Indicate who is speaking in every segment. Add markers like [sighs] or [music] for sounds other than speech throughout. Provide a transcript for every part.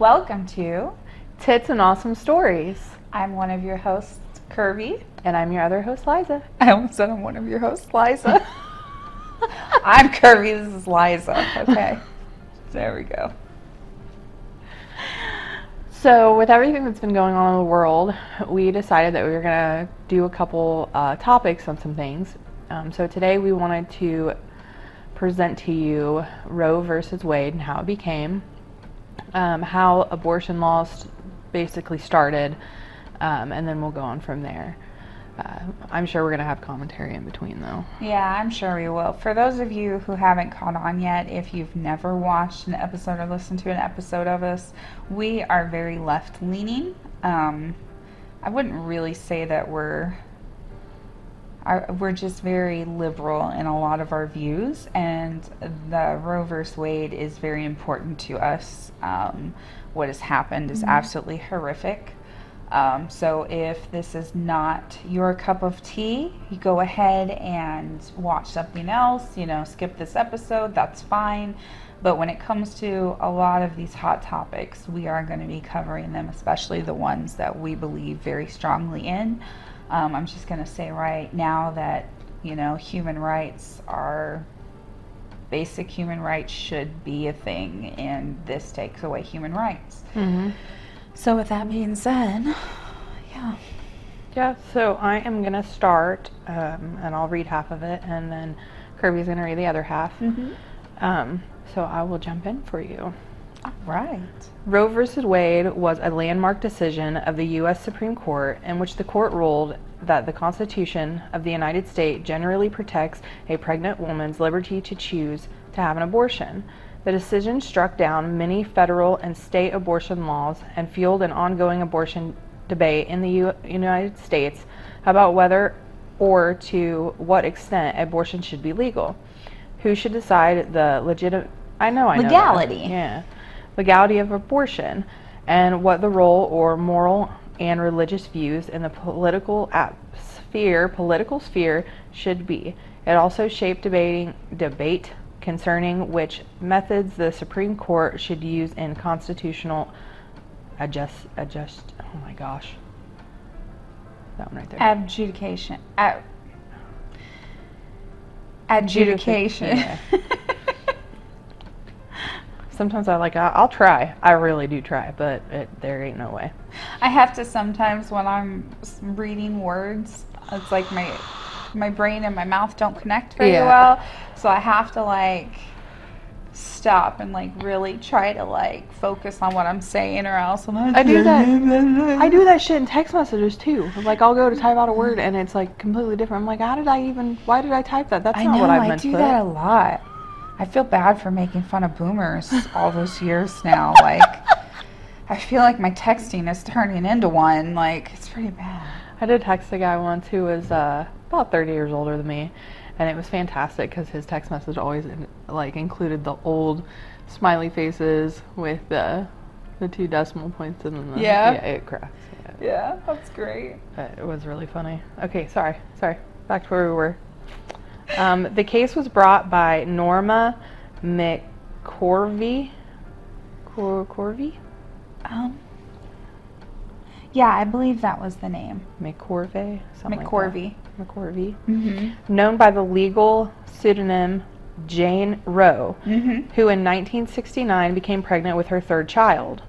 Speaker 1: Welcome to
Speaker 2: Tits and Awesome Stories.
Speaker 1: I'm one of your hosts, Kirby.
Speaker 2: And I'm your other host, Liza.
Speaker 1: I almost said I'm one of your hosts, Liza. [laughs] I'm Kirby, this is Liza. Okay. [laughs] there we go.
Speaker 2: So, with everything that's been going on in the world, we decided that we were going to do a couple uh, topics on some things. Um, so, today we wanted to present to you Roe versus Wade and how it became, um, how abortion laws basically started, um, and then we'll go on from there. Uh, I'm sure we're going to have commentary in between, though.
Speaker 1: Yeah, I'm sure we will. For those of you who haven't caught on yet, if you've never watched an episode or listened to an episode of us, we are very left leaning. Um, I wouldn't really say that we're. Our, we're just very liberal in a lot of our views, and the Roe vs. Wade is very important to us. Um, what has happened is absolutely horrific. Um, so if this is not your cup of tea, you go ahead and watch something else, you know, skip this episode, that's fine. But when it comes to a lot of these hot topics, we are going to be covering them, especially the ones that we believe very strongly in. Um, I'm just going to say right now that, you know, human rights are basic human rights should be a thing, and this takes away human rights.
Speaker 2: Mm-hmm.
Speaker 1: So, with that being said, yeah.
Speaker 2: Yeah, so I am going to start, um, and I'll read half of it, and then Kirby's going to read the other half.
Speaker 1: Mm-hmm.
Speaker 2: Um, so I will jump in for you.
Speaker 1: All right.
Speaker 2: Roe v. Wade was a landmark decision of the U.S. Supreme Court in which the court ruled that the Constitution of the United States generally protects a pregnant woman's liberty to choose to have an abortion. The decision struck down many federal and state abortion laws and fueled an ongoing abortion debate in the U- United States about whether or to what extent abortion should be legal. Who should decide the legitimate I know I know that.
Speaker 1: Legality.
Speaker 2: Yeah. Legality of abortion and what the role or moral and religious views in the political sphere, political sphere should be. It also shaped debating debate concerning which methods the Supreme Court should use in constitutional adjust adjust oh my gosh. That one right there.
Speaker 1: Adjudication. Ad- adjudication.
Speaker 2: Yeah. [laughs] Sometimes I like I- I'll try. I really do try, but it, there ain't no way.
Speaker 1: I have to sometimes when I'm reading words, it's like my my brain and my mouth don't connect very
Speaker 2: Yeah.
Speaker 1: well, so I have to like stop and like really try to like focus on what I'm saying, or else I'm
Speaker 2: I do that. [laughs] I do that shit in text messages too. Like I'll go to type out a word and it's like completely different. I'm like, how did I even? Why did I type that? That's
Speaker 1: I
Speaker 2: not
Speaker 1: know
Speaker 2: what I
Speaker 1: I
Speaker 2: meant
Speaker 1: do
Speaker 2: to
Speaker 1: that a lot. I feel bad for making fun of boomers all those years now. Like, I feel like my texting is turning into one. Like, it's pretty bad.
Speaker 2: I did text a guy once who was uh, about 30 years older than me, and it was fantastic because his text message always in, like included the old smiley faces with the the two decimal points and then the
Speaker 1: Yeah.
Speaker 2: yeah it cracks. Yeah.
Speaker 1: Yeah, that's great.
Speaker 2: But it was really funny. Okay, sorry, sorry. Back to where we were. Um, the case was brought by Norma McCorvey. Cor- Corvey?
Speaker 1: Um, yeah, I believe that was the name.
Speaker 2: McCorvey? Something
Speaker 1: McCorvey.
Speaker 2: Like that. McCorvey.
Speaker 1: Mm-hmm.
Speaker 2: Known by the legal pseudonym Jane Roe,
Speaker 1: Mm-hmm.
Speaker 2: who in 1969 became pregnant with her third child.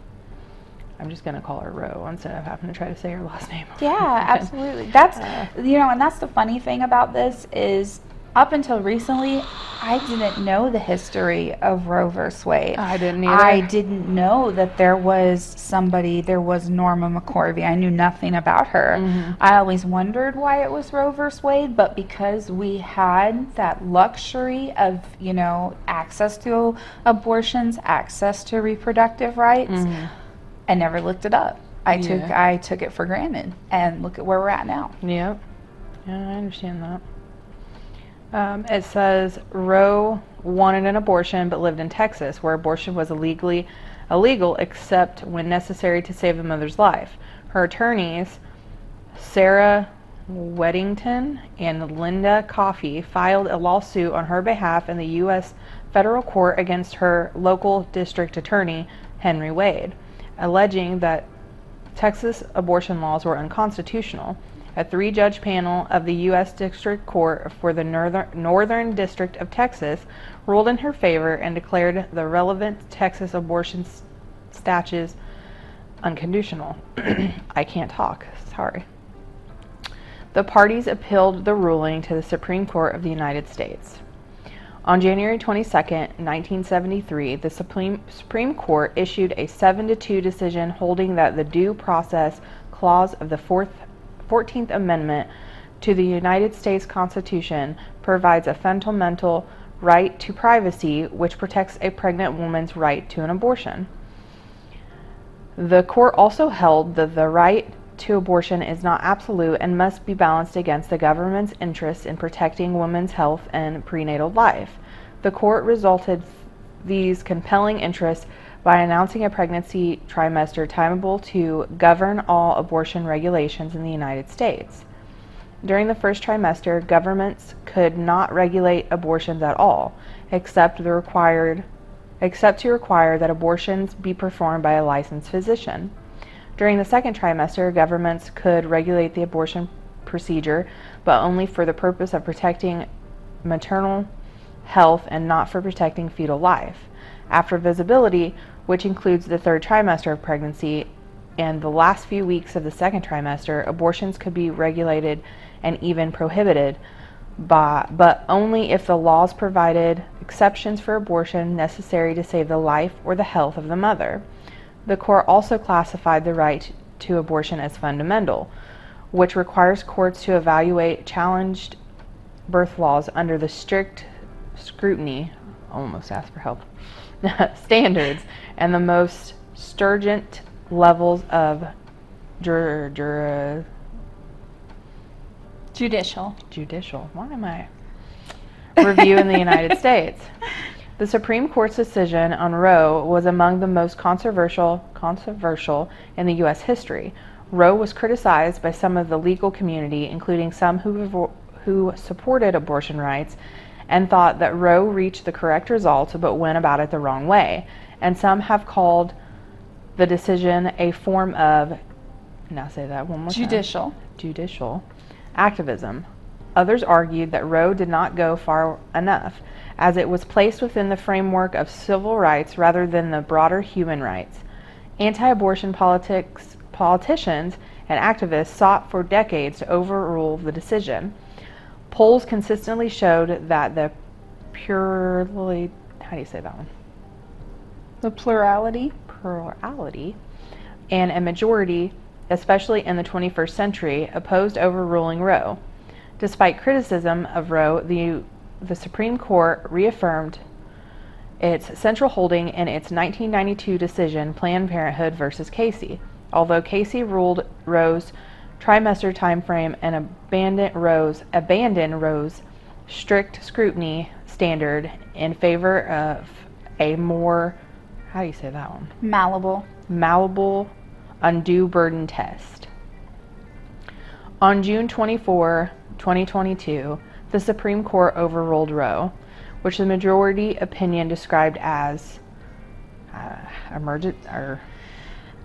Speaker 2: I'm just going to call her Roe instead of having to try to say her last name. [laughs]
Speaker 1: Yeah,
Speaker 2: and over again.
Speaker 1: absolutely. That's
Speaker 2: Uh,
Speaker 1: you know, and that's the funny thing about this is up until recently, I didn't know the history of Roe versus Wade.
Speaker 2: I didn't either.
Speaker 1: I didn't know that there was somebody, there was Norma McCorvey. I knew nothing about her.
Speaker 2: Mhm.
Speaker 1: I always wondered why it was Roe versus Wade, but because we had that luxury of, you know, access to abortions, access to reproductive rights,
Speaker 2: Mhm.
Speaker 1: I never looked it up. I took I took it for granted, and look at where we're at now.
Speaker 2: Yep. Yeah, I understand that. Um, it says Roe wanted an abortion but lived in Texas, where abortion was illegally illegal except when necessary to save the mother's life. Her attorneys, Sarah Weddington and Linda Coffey, filed a lawsuit on her behalf in the U.S. federal court against her local district attorney, Henry Wade, alleging that Texas abortion laws were unconstitutional. A three judge panel of the U.S. District Court for the Northern, Northern District of Texas ruled in her favor and declared the relevant Texas abortion statutes unconditional. [clears throat] I can't talk, sorry. The parties appealed the ruling to the Supreme Court of the United States. On January 22, 1973, the Supreme, Supreme Court issued a 7 2 decision holding that the Due Process Clause of the Fourth 14th Amendment to the United States Constitution provides a fundamental right to privacy which protects a pregnant woman's right to an abortion. The court also held that the right to abortion is not absolute and must be balanced against the government's interest in protecting women's health and prenatal life. The court resulted these compelling interests by announcing a pregnancy trimester timeable to govern all abortion regulations in the United States. During the first trimester, governments could not regulate abortions at all, except the required except to require that abortions be performed by a licensed physician. During the second trimester, governments could regulate the abortion procedure, but only for the purpose of protecting maternal health and not for protecting fetal life. After visibility, which includes the third trimester of pregnancy and the last few weeks of the second trimester, abortions could be regulated and even prohibited, by, but only if the laws provided exceptions for abortion necessary to save the life or the health of the mother. The court also classified the right to abortion as fundamental, which requires courts to evaluate challenged birth laws under the strict scrutiny, almost asked for help, [laughs] standards and the most stringent levels of jur, jur,
Speaker 1: judicial
Speaker 2: judicial. Why am I review in the United [laughs] States? The Supreme Court's decision on Roe was among the most controversial controversial in the U.S. history. Roe was criticized by some of the legal community, including some who who supported abortion rights and thought that Roe reached the correct result but went about it the wrong way. And some have called the decision a form of, now say that one more
Speaker 1: judicial.
Speaker 2: time. Judicial activism. Others argued that Roe did not go far enough, as it was placed within the framework of civil rights rather than the broader human rights. Anti abortion politics, politicians and activists sought for decades to overrule the decision. Polls consistently showed that the purely, how do you say that one?
Speaker 1: The plurality?
Speaker 2: Plurality. And a majority, especially in the 21st century, opposed overruling Roe. Despite criticism of Roe, the, the Supreme Court reaffirmed its central holding in its 1992 decision, Planned Parenthood versus Casey. Although Casey ruled Roe's trimester time frame and abandon Roe's abandon Roe's strict scrutiny standard in favor of a more how do you say that one?
Speaker 1: Malleable.
Speaker 2: Malleable undue burden test. On June 24, 2022, the Supreme Court overruled Roe, which the majority opinion described as uh, emergent or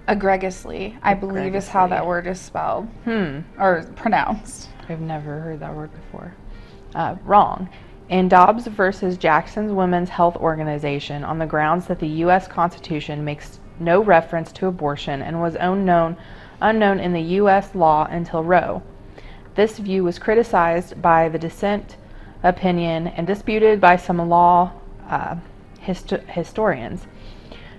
Speaker 1: Egregiously, I believe is how that word is spelled.
Speaker 2: Hmm.
Speaker 1: Or pronounced.
Speaker 2: I've never heard that word before. Uh, wrong. In Dobbs versus Jackson's Women's Health Organization, on the grounds that the U.S. Constitution makes no reference to abortion and was unknown, unknown in the U.S. law until Roe. This view was criticized by the dissent opinion and disputed by some law uh, hist- historians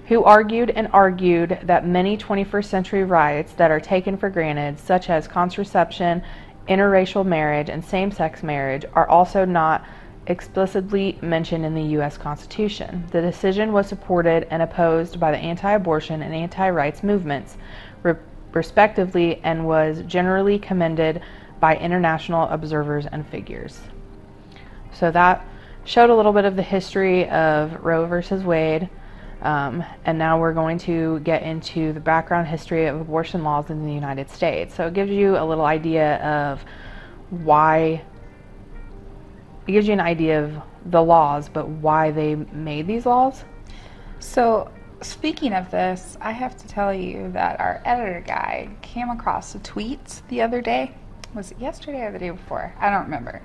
Speaker 2: who argued and argued that many 21st century rights that are taken for granted, such as contraception, interracial marriage, and same sex marriage, are also not explicitly mentioned in the U.S. Constitution. The decision was supported and opposed by the anti abortion and anti rights movements, re- respectively, and was generally commended by international observers and figures. So that showed a little bit of the history of Roe versus Wade Um, and now we're going to get into the background history of abortion laws in the United States. So it gives you a little idea of why, it gives you an idea of the laws, but why they made these laws.
Speaker 1: So, speaking of this, I have to tell you that our editor guy came across a tweet the other day. Was it yesterday or the day before? I don't remember.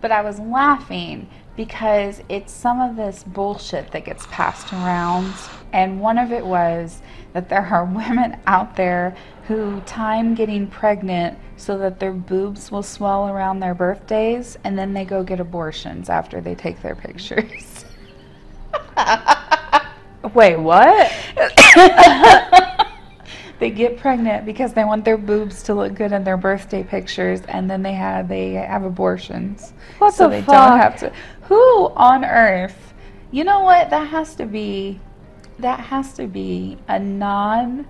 Speaker 1: But I was laughing because it's some of this bullshit that gets passed around. And one of it was that there are [laughs] women out there who time getting pregnant so that their boobs will swell around their birthdays and then they go get abortions after they take their pictures. [laughs]
Speaker 2: Wait, what? [laughs]
Speaker 1: they get pregnant because they want their boobs to look good in their birthday pictures and then they have they have abortions
Speaker 2: What
Speaker 1: so
Speaker 2: the
Speaker 1: they
Speaker 2: fuck?
Speaker 1: don't have to who on earth you know what that has to be that has to be a non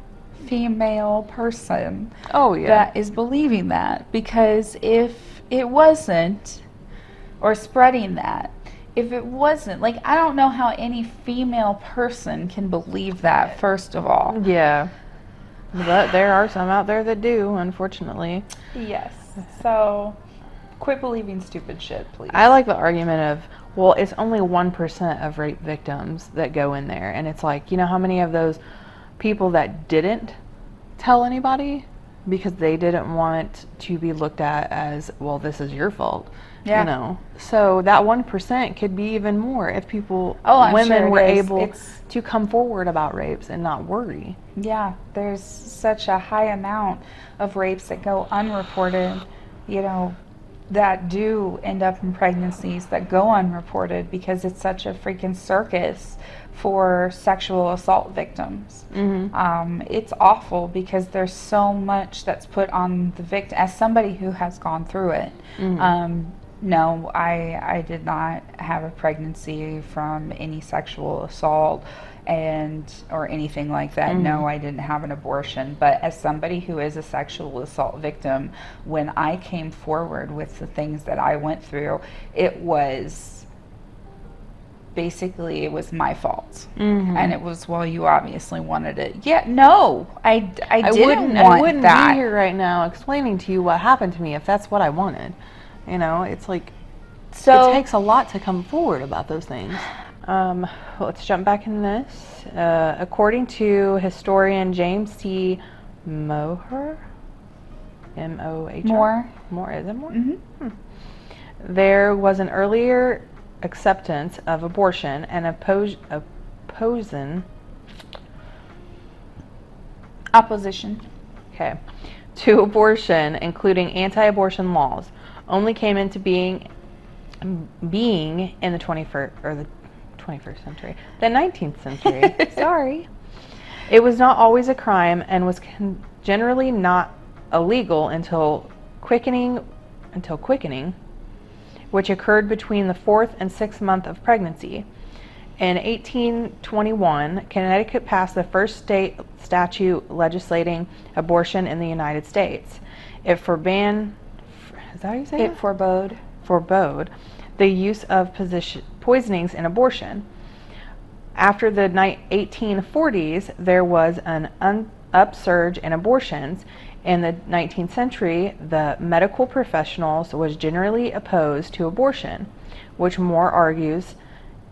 Speaker 1: female person
Speaker 2: Oh, yeah.
Speaker 1: that is believing that because if it wasn't or spreading that if it wasn't like i don't know how any female person can believe that first of all
Speaker 2: yeah. But there are some out there that do, unfortunately.
Speaker 1: yes so quit believing stupid shit please
Speaker 2: I like the argument of, well, it's only 1% of rape victims that go in there. And it's like, you know how many of those people that didn't tell anybody because they didn't want to be looked at as, well, this is your fault.
Speaker 1: Yeah.
Speaker 2: You know, so that 1% could be even more if people,
Speaker 1: Oh,
Speaker 2: women
Speaker 1: sure
Speaker 2: were
Speaker 1: is.
Speaker 2: able
Speaker 1: It's-
Speaker 2: to come forward about rapes and not worry.
Speaker 1: yeah there's such a high amount of rapes that go unreported you know that do end up in pregnancies that go unreported because it's such a freaking circus for sexual assault victims.
Speaker 2: Mm-hmm.
Speaker 1: Um, it's awful because there's so much that's put on the victim. As somebody who has gone through it,
Speaker 2: Mhm.
Speaker 1: um, no, I I did not have a pregnancy from any sexual assault and or anything like that. No, I didn't have an abortion. But as somebody who is a sexual assault victim, when I came forward with the things that I went through, it was basically it was my fault.
Speaker 2: Mhm.
Speaker 1: And it was well, you obviously wanted it. Yeah, no, I, I
Speaker 2: I
Speaker 1: didn't
Speaker 2: wouldn't.
Speaker 1: want
Speaker 2: I wouldn't
Speaker 1: that.
Speaker 2: be here right now explaining to you what happened to me if that's what I wanted. You know, it's like
Speaker 1: So
Speaker 2: it takes a lot to come forward about those things. Um, let's jump back in this. Uh, according to historian James C. Mohr, M O H R?
Speaker 1: more.
Speaker 2: more is it more?
Speaker 1: Mhm.
Speaker 2: There was an earlier acceptance of abortion and oppos- opposing
Speaker 1: Opposition.
Speaker 2: okay, to abortion, including anti-abortion laws, only came into being being in the 21st or the 21st century, the 19th century. [laughs] Sorry, it was not always a crime and was con- generally not illegal until quickening until quickening, which occurred between the fourth and sixth month of pregnancy. In 1821, Connecticut passed the first state statute legislating abortion in the United States. It forbade, is that how you say it?
Speaker 1: It forebode.
Speaker 2: forbode the use of position, poisonings and abortion. After the ni- 1840s, there was an un- upsurge in abortions. In the 19th century, the medical professionals was generally opposed to abortion, which Mohr argues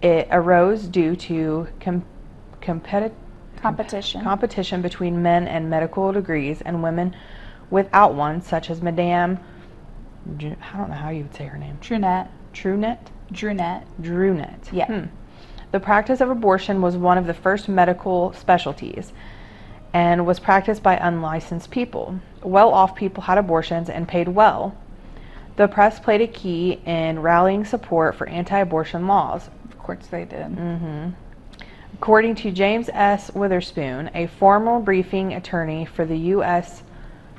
Speaker 2: it arose due to com-
Speaker 1: Competition.
Speaker 2: competition between men and medical degrees and women without one, such as Madame. I don't know how you would say her name.
Speaker 1: Drunette.
Speaker 2: Trunet?
Speaker 1: Drunette.
Speaker 2: Drunet.
Speaker 1: Yeah.
Speaker 2: Hmm. The practice of abortion was one of the first medical specialties and was practiced by unlicensed people. Well off people had abortions and paid well. The press played a key in rallying support for anti abortion laws.
Speaker 1: Of course they did.
Speaker 2: Mm-hmm. According to James S. Witherspoon, a formal briefing attorney for the U.S.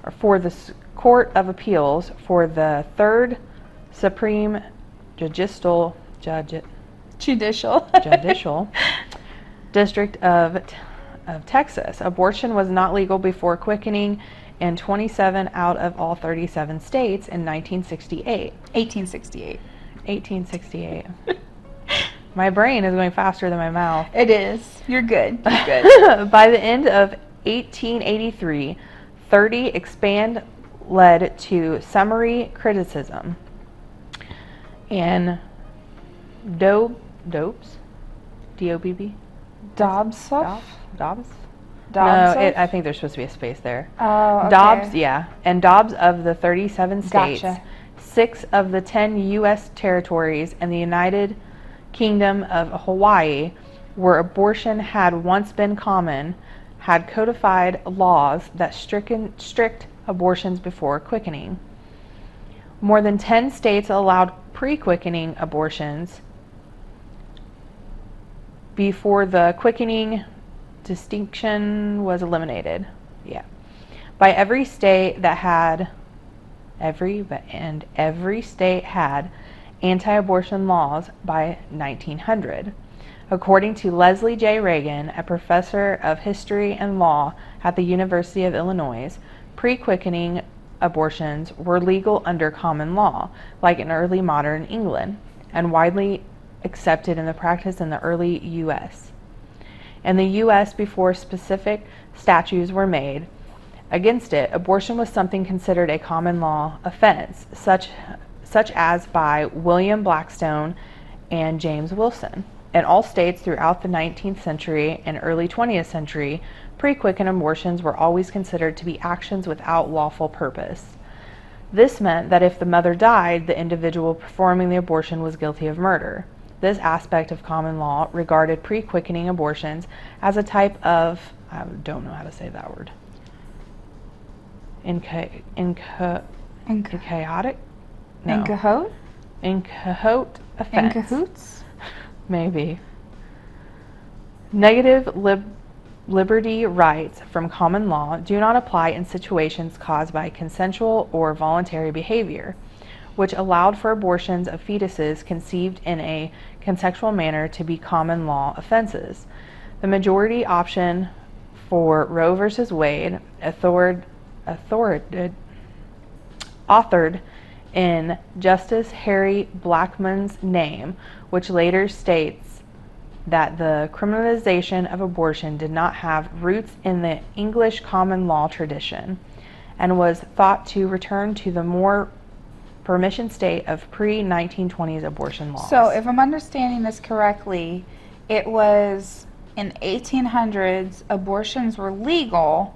Speaker 2: or for the Court of Appeals for the Third Supreme Judicial Judge,
Speaker 1: Judicial. [laughs]
Speaker 2: Judicial District of, of Texas, abortion was not legal before quickening in 27 out of all 37 states in 1968.
Speaker 1: 1868.
Speaker 2: 1868. [laughs] My brain is going faster than my mouth.
Speaker 1: It is. You're good. You're [laughs] good.
Speaker 2: By the end of 1883, 30 expand led to summary criticism. And Dob, Dobes? D-O-B-B?
Speaker 1: Dobbs.
Speaker 2: Dobbs? Dobbs?
Speaker 1: Dobbs.
Speaker 2: No, it, I think there's supposed to be a space there.
Speaker 1: Oh, okay.
Speaker 2: Dobbs, yeah. And Dobbs of the 37 states,
Speaker 1: Gotcha.
Speaker 2: six of the 10 U.S. territories, and the United Kingdom of Hawaii, where abortion had once been common, had codified laws that stricken, strict abortions before quickening. More than 10 states allowed pre quickening abortions before the quickening distinction was eliminated. Yeah. By every state that had every and every state had anti-abortion laws by 1900. According to Leslie J. Reagan, a professor of history and law at the University of Illinois, pre-quickening abortions were legal under common law, like in early modern England, and widely accepted in the practice in the early US. In the US, before specific statutes were made against it, abortion was something considered a common law offense, such, such as by William Blackstone and James Wilson. In all states throughout the 19th century and early 20th century, pre quicken abortions were always considered to be actions without lawful purpose. This meant that if the mother died, the individual performing the abortion was guilty of murder. This aspect of common law regarded pre quickening abortions as a type of, I don't know how to say that word, inca, inca,
Speaker 1: In,
Speaker 2: chaotic?
Speaker 1: in cahoot?
Speaker 2: Incahote
Speaker 1: In
Speaker 2: offense.
Speaker 1: cahoots? [laughs]
Speaker 2: Maybe. Negative lib- liberty rights from common law do not apply in situations caused by consensual or voluntary behavior, which allowed for abortions of fetuses conceived in a consensual manner to be common law offenses. The majority option for Roe v. Wade, author- authoritative authored in Justice Harry Blackmun's name, which later states that the criminalization of abortion did not have roots in the English common law tradition and was thought to return to the more permission state of pre 1920s abortion laws.
Speaker 1: So, if I'm understanding this correctly, it was in 1800s abortions were legal,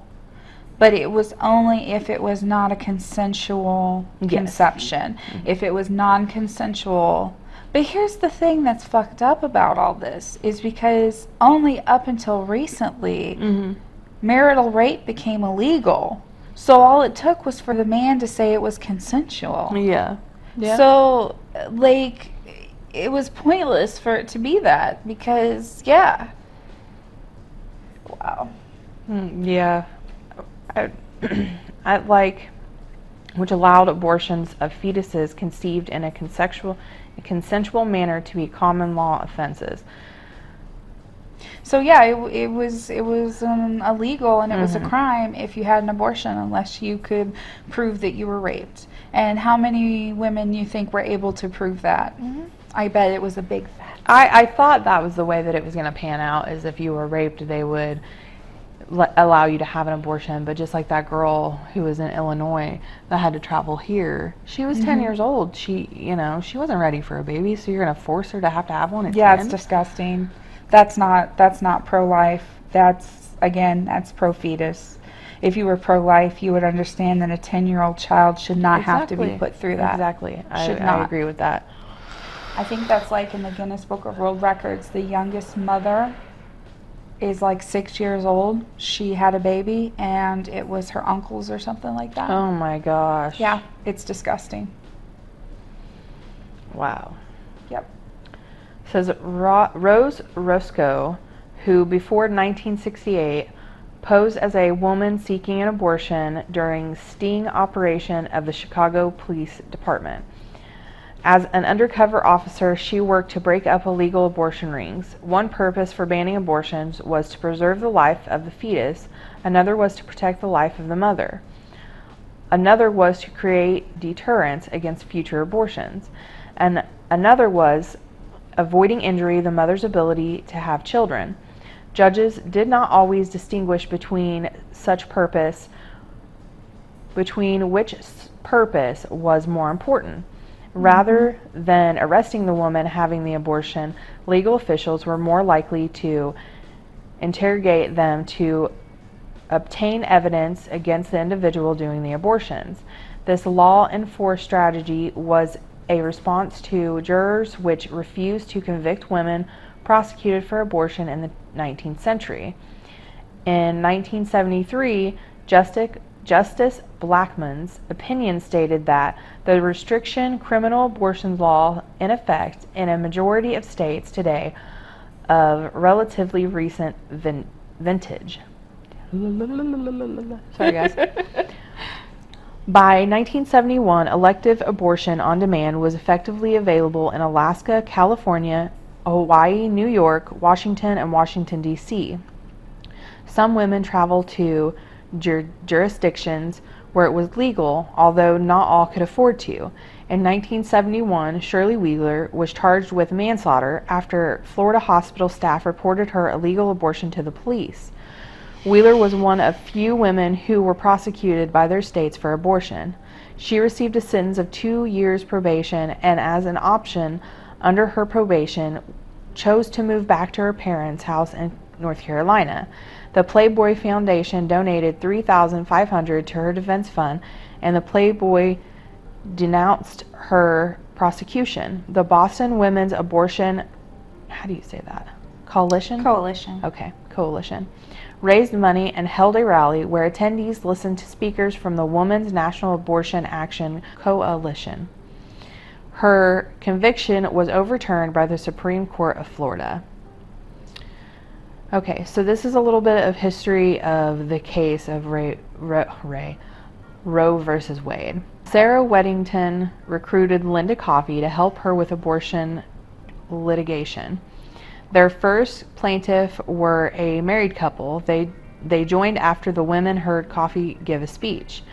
Speaker 1: but it was only if it was not a consensual
Speaker 2: Yes.
Speaker 1: conception. Mm-hmm. If it was non-consensual. But here's the thing that's fucked up about all this is because only up until recently
Speaker 2: Mhm.
Speaker 1: marital rape became illegal. So all it took was for the man to say it was consensual.
Speaker 2: yeah. Yeah.
Speaker 1: So, like, it was pointless for it to be that because, yeah. Wow.
Speaker 2: Mm, Yeah, I, [clears throat] I like, which allowed abortions of fetuses conceived in a consensual, consensual manner to be common law offenses.
Speaker 1: So yeah, it, it was it was um, illegal and it was a
Speaker 2: Mhm.
Speaker 1: crime if you had an abortion unless you could prove that you were raped. And how many women you think were able to prove that? I bet it was a big fat.
Speaker 2: I, I thought that was the way that it was going to pan out, is if you were raped, they would le- allow you to have an abortion. But just like that girl who was in Illinois that had to travel here, she was 10
Speaker 1: Mhm.
Speaker 2: years old. She, you know, she wasn't ready for a baby, so you're going to force her to have to have one at
Speaker 1: Yeah,
Speaker 2: 10?
Speaker 1: it's disgusting. That's not that's not pro life. That's again that's pro fetus. If you were pro life, you would understand that a ten year old child should not have to be
Speaker 2: Exactly.
Speaker 1: put through that.
Speaker 2: Exactly. I,
Speaker 1: Should
Speaker 2: I
Speaker 1: not.
Speaker 2: agree with that.
Speaker 1: I think that's like in the Guinness Book of World Records. The youngest mother is like six years old. She had a baby, and it was her uncle's or something like that.
Speaker 2: Oh my gosh.
Speaker 1: Yeah, it's disgusting.
Speaker 2: Wow.
Speaker 1: Yep.
Speaker 2: Says Ro- Rose Roscoe, who before 1968 posed as a woman seeking an abortion during sting operation of the Chicago Police Department. As an undercover officer, she worked to break up illegal abortion rings. One purpose for banning abortions was to preserve the life of the fetus, another was to protect the life of the mother. Another was to create deterrence against future abortions. And another was avoiding injury the mother's ability to have children. Judges did not always distinguish between such purpose between which purpose was more important. Rather than arresting the woman having the abortion, legal officials were more likely to interrogate them to obtain evidence against the individual doing the abortions. This law enforced strategy was a response to jurors which refused to convict women prosecuted for abortion in the 19th century. In 1973, Justice, Justice Blackmun's opinion stated that the restriction criminal abortion law in effect in a majority of states today of relatively recent vin- vintage. [laughs] Sorry, guys. By 1971, elective abortion on demand was effectively available in Alaska, California, Hawaii, New York, Washington, and Washington, D.C. Some women travel to jur- jurisdictions where it was legal, although not all could afford to. In 1971, Shirley Wheeler was charged with manslaughter after Florida hospital staff reported her illegal abortion to the police. Wheeler was one of few women who were prosecuted by their states for abortion. She received a sentence of two years probation and, as an option under her probation, chose to move back to her parents' house in North Carolina. The Playboy Foundation donated 3500 to her defense fund and the Playboy denounced her prosecution. The Boston Women's Abortion, how do you say that? Coalition?
Speaker 1: Coalition.
Speaker 2: Okay, coalition. Raised money and held a rally where attendees listened to speakers from the Women's National Abortion Action Coalition. Her conviction was overturned by the Supreme Court of Florida. Okay, so this is a little bit of history of the case of Ray, Ray, Ray Roe versus Wade. Sarah Weddington recruited Linda Coffey to help her with abortion litigation. Their first plaintiff were a married couple. They they joined after the women heard Coffey give a speech.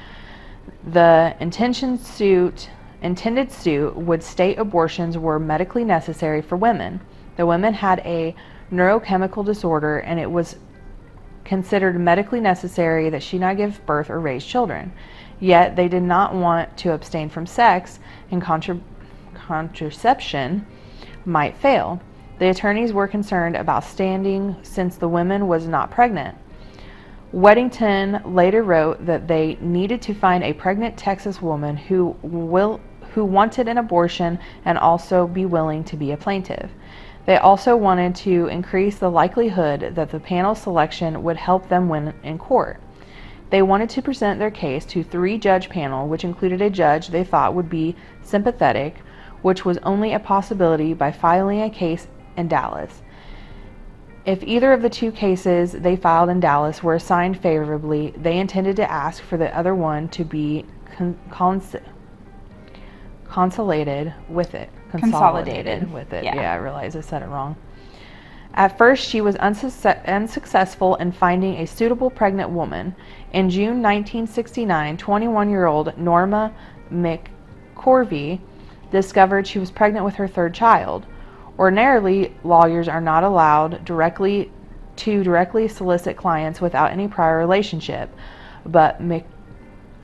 Speaker 2: The intention suit intended suit would state abortions were medically necessary for women. The women had a neurochemical disorder and it was considered medically necessary that she not give birth or raise children. Yet they did not want to abstain from sex, and contra- contraception might fail. The attorneys were concerned about standing since the woman was not pregnant. Weddington later wrote that they needed to find a pregnant Texas woman who will who wanted an abortion and also be willing to be a plaintiff. They also wanted to increase the likelihood that the panel selection would help them win in court. They wanted to present their case to three judge panel, which included a judge they thought would be sympathetic, which was only a possibility by filing a case in Dallas. If either of the two cases they filed in Dallas were assigned favorably, they intended to ask for the other one to be con- cons- consolidated with it.
Speaker 1: Consolidated,
Speaker 2: with it. Yeah. yeah, I realize I said it wrong. At first, she was unsuccess- unsuccessful in finding a suitable pregnant woman. In June 1969, 21 year old Norma McCorvey discovered she was pregnant with her third child. Ordinarily, lawyers are not allowed directly to directly solicit clients without any prior relationship, but Mc,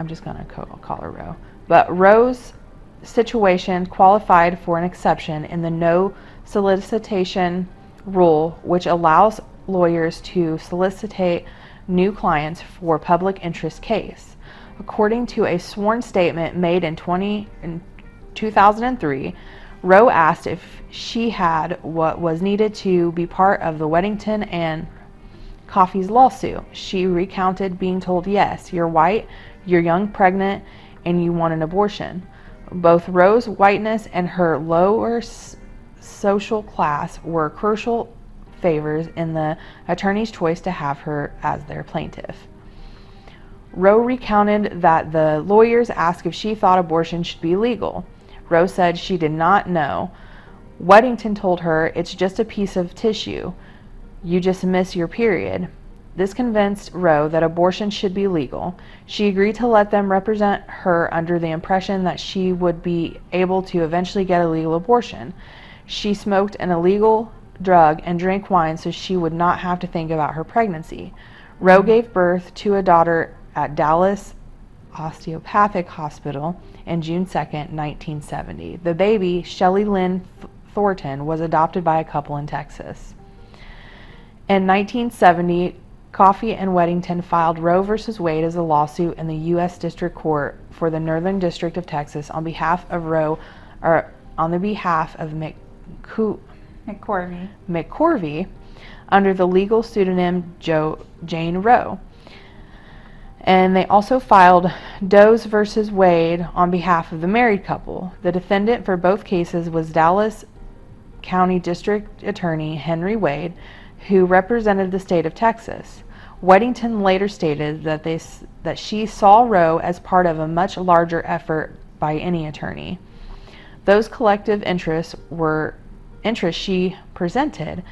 Speaker 2: I'm just going to call her Roe. But Roe's situation qualified for an exception in the no solicitation rule, which allows lawyers to solicitate new clients for public interest case. According to a sworn statement made in, 20, in 2003, Roe asked if she had what was needed to be part of the Weddington and Coffey's lawsuit. She recounted being told, Yes, you're white, you're young, pregnant, and you want an abortion. Both Roe's whiteness and her lower social class were crucial favors in the attorney's choice to have her as their plaintiff. Roe recounted that the lawyers asked if she thought abortion should be legal. Roe said she did not know. Weddington told her it's just a piece of tissue. You just miss your period. This convinced Roe that abortion should be legal. She agreed to let them represent her under the impression that she would be able to eventually get a legal abortion. She smoked an illegal drug and drank wine so she would not have to think about her pregnancy. Roe gave birth to a daughter at Dallas Osteopathic Hospital in June 2, 1970. The baby, Shelley Lynn Thornton, was adopted by a couple in Texas. In 1970, Coffey and Weddington filed Roe v. Wade as a lawsuit in the U.S. District Court for the Northern District of Texas on behalf of Roe, or on the behalf of McCoo-
Speaker 1: McCorvey.
Speaker 2: McCorvey under the legal pseudonym Joe, Jane Roe. And they also filed Does versus Wade on behalf of the married couple. The defendant for both cases was Dallas County District Attorney Henry Wade, who represented the state of Texas. Weddington later stated that, they, that she saw Roe as part of a much larger effort by any attorney. Those collective interests were interests she presented.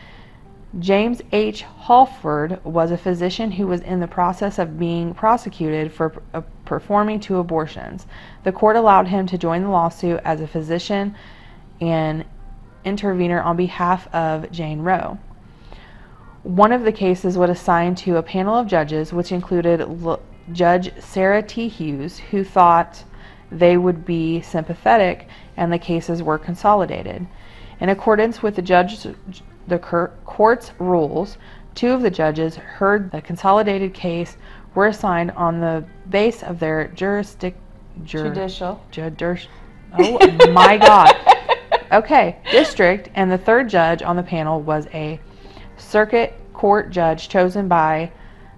Speaker 2: James H. Hallford was a physician who was in the process of being prosecuted for uh, performing two abortions. The court allowed him to join the lawsuit as a physician and intervener on behalf of Jane Roe. One of the cases was assigned to a panel of judges, which included L- Judge Sarah T. Hughes, who thought they would be sympathetic and the cases were consolidated. In accordance with the judge, the court's rules, two of the judges heard the consolidated case were assigned on the base of their jurisdic,
Speaker 1: jur, judicial.
Speaker 2: Judir, oh my God. [laughs] Okay, district, and the third judge on the panel was a circuit court judge chosen by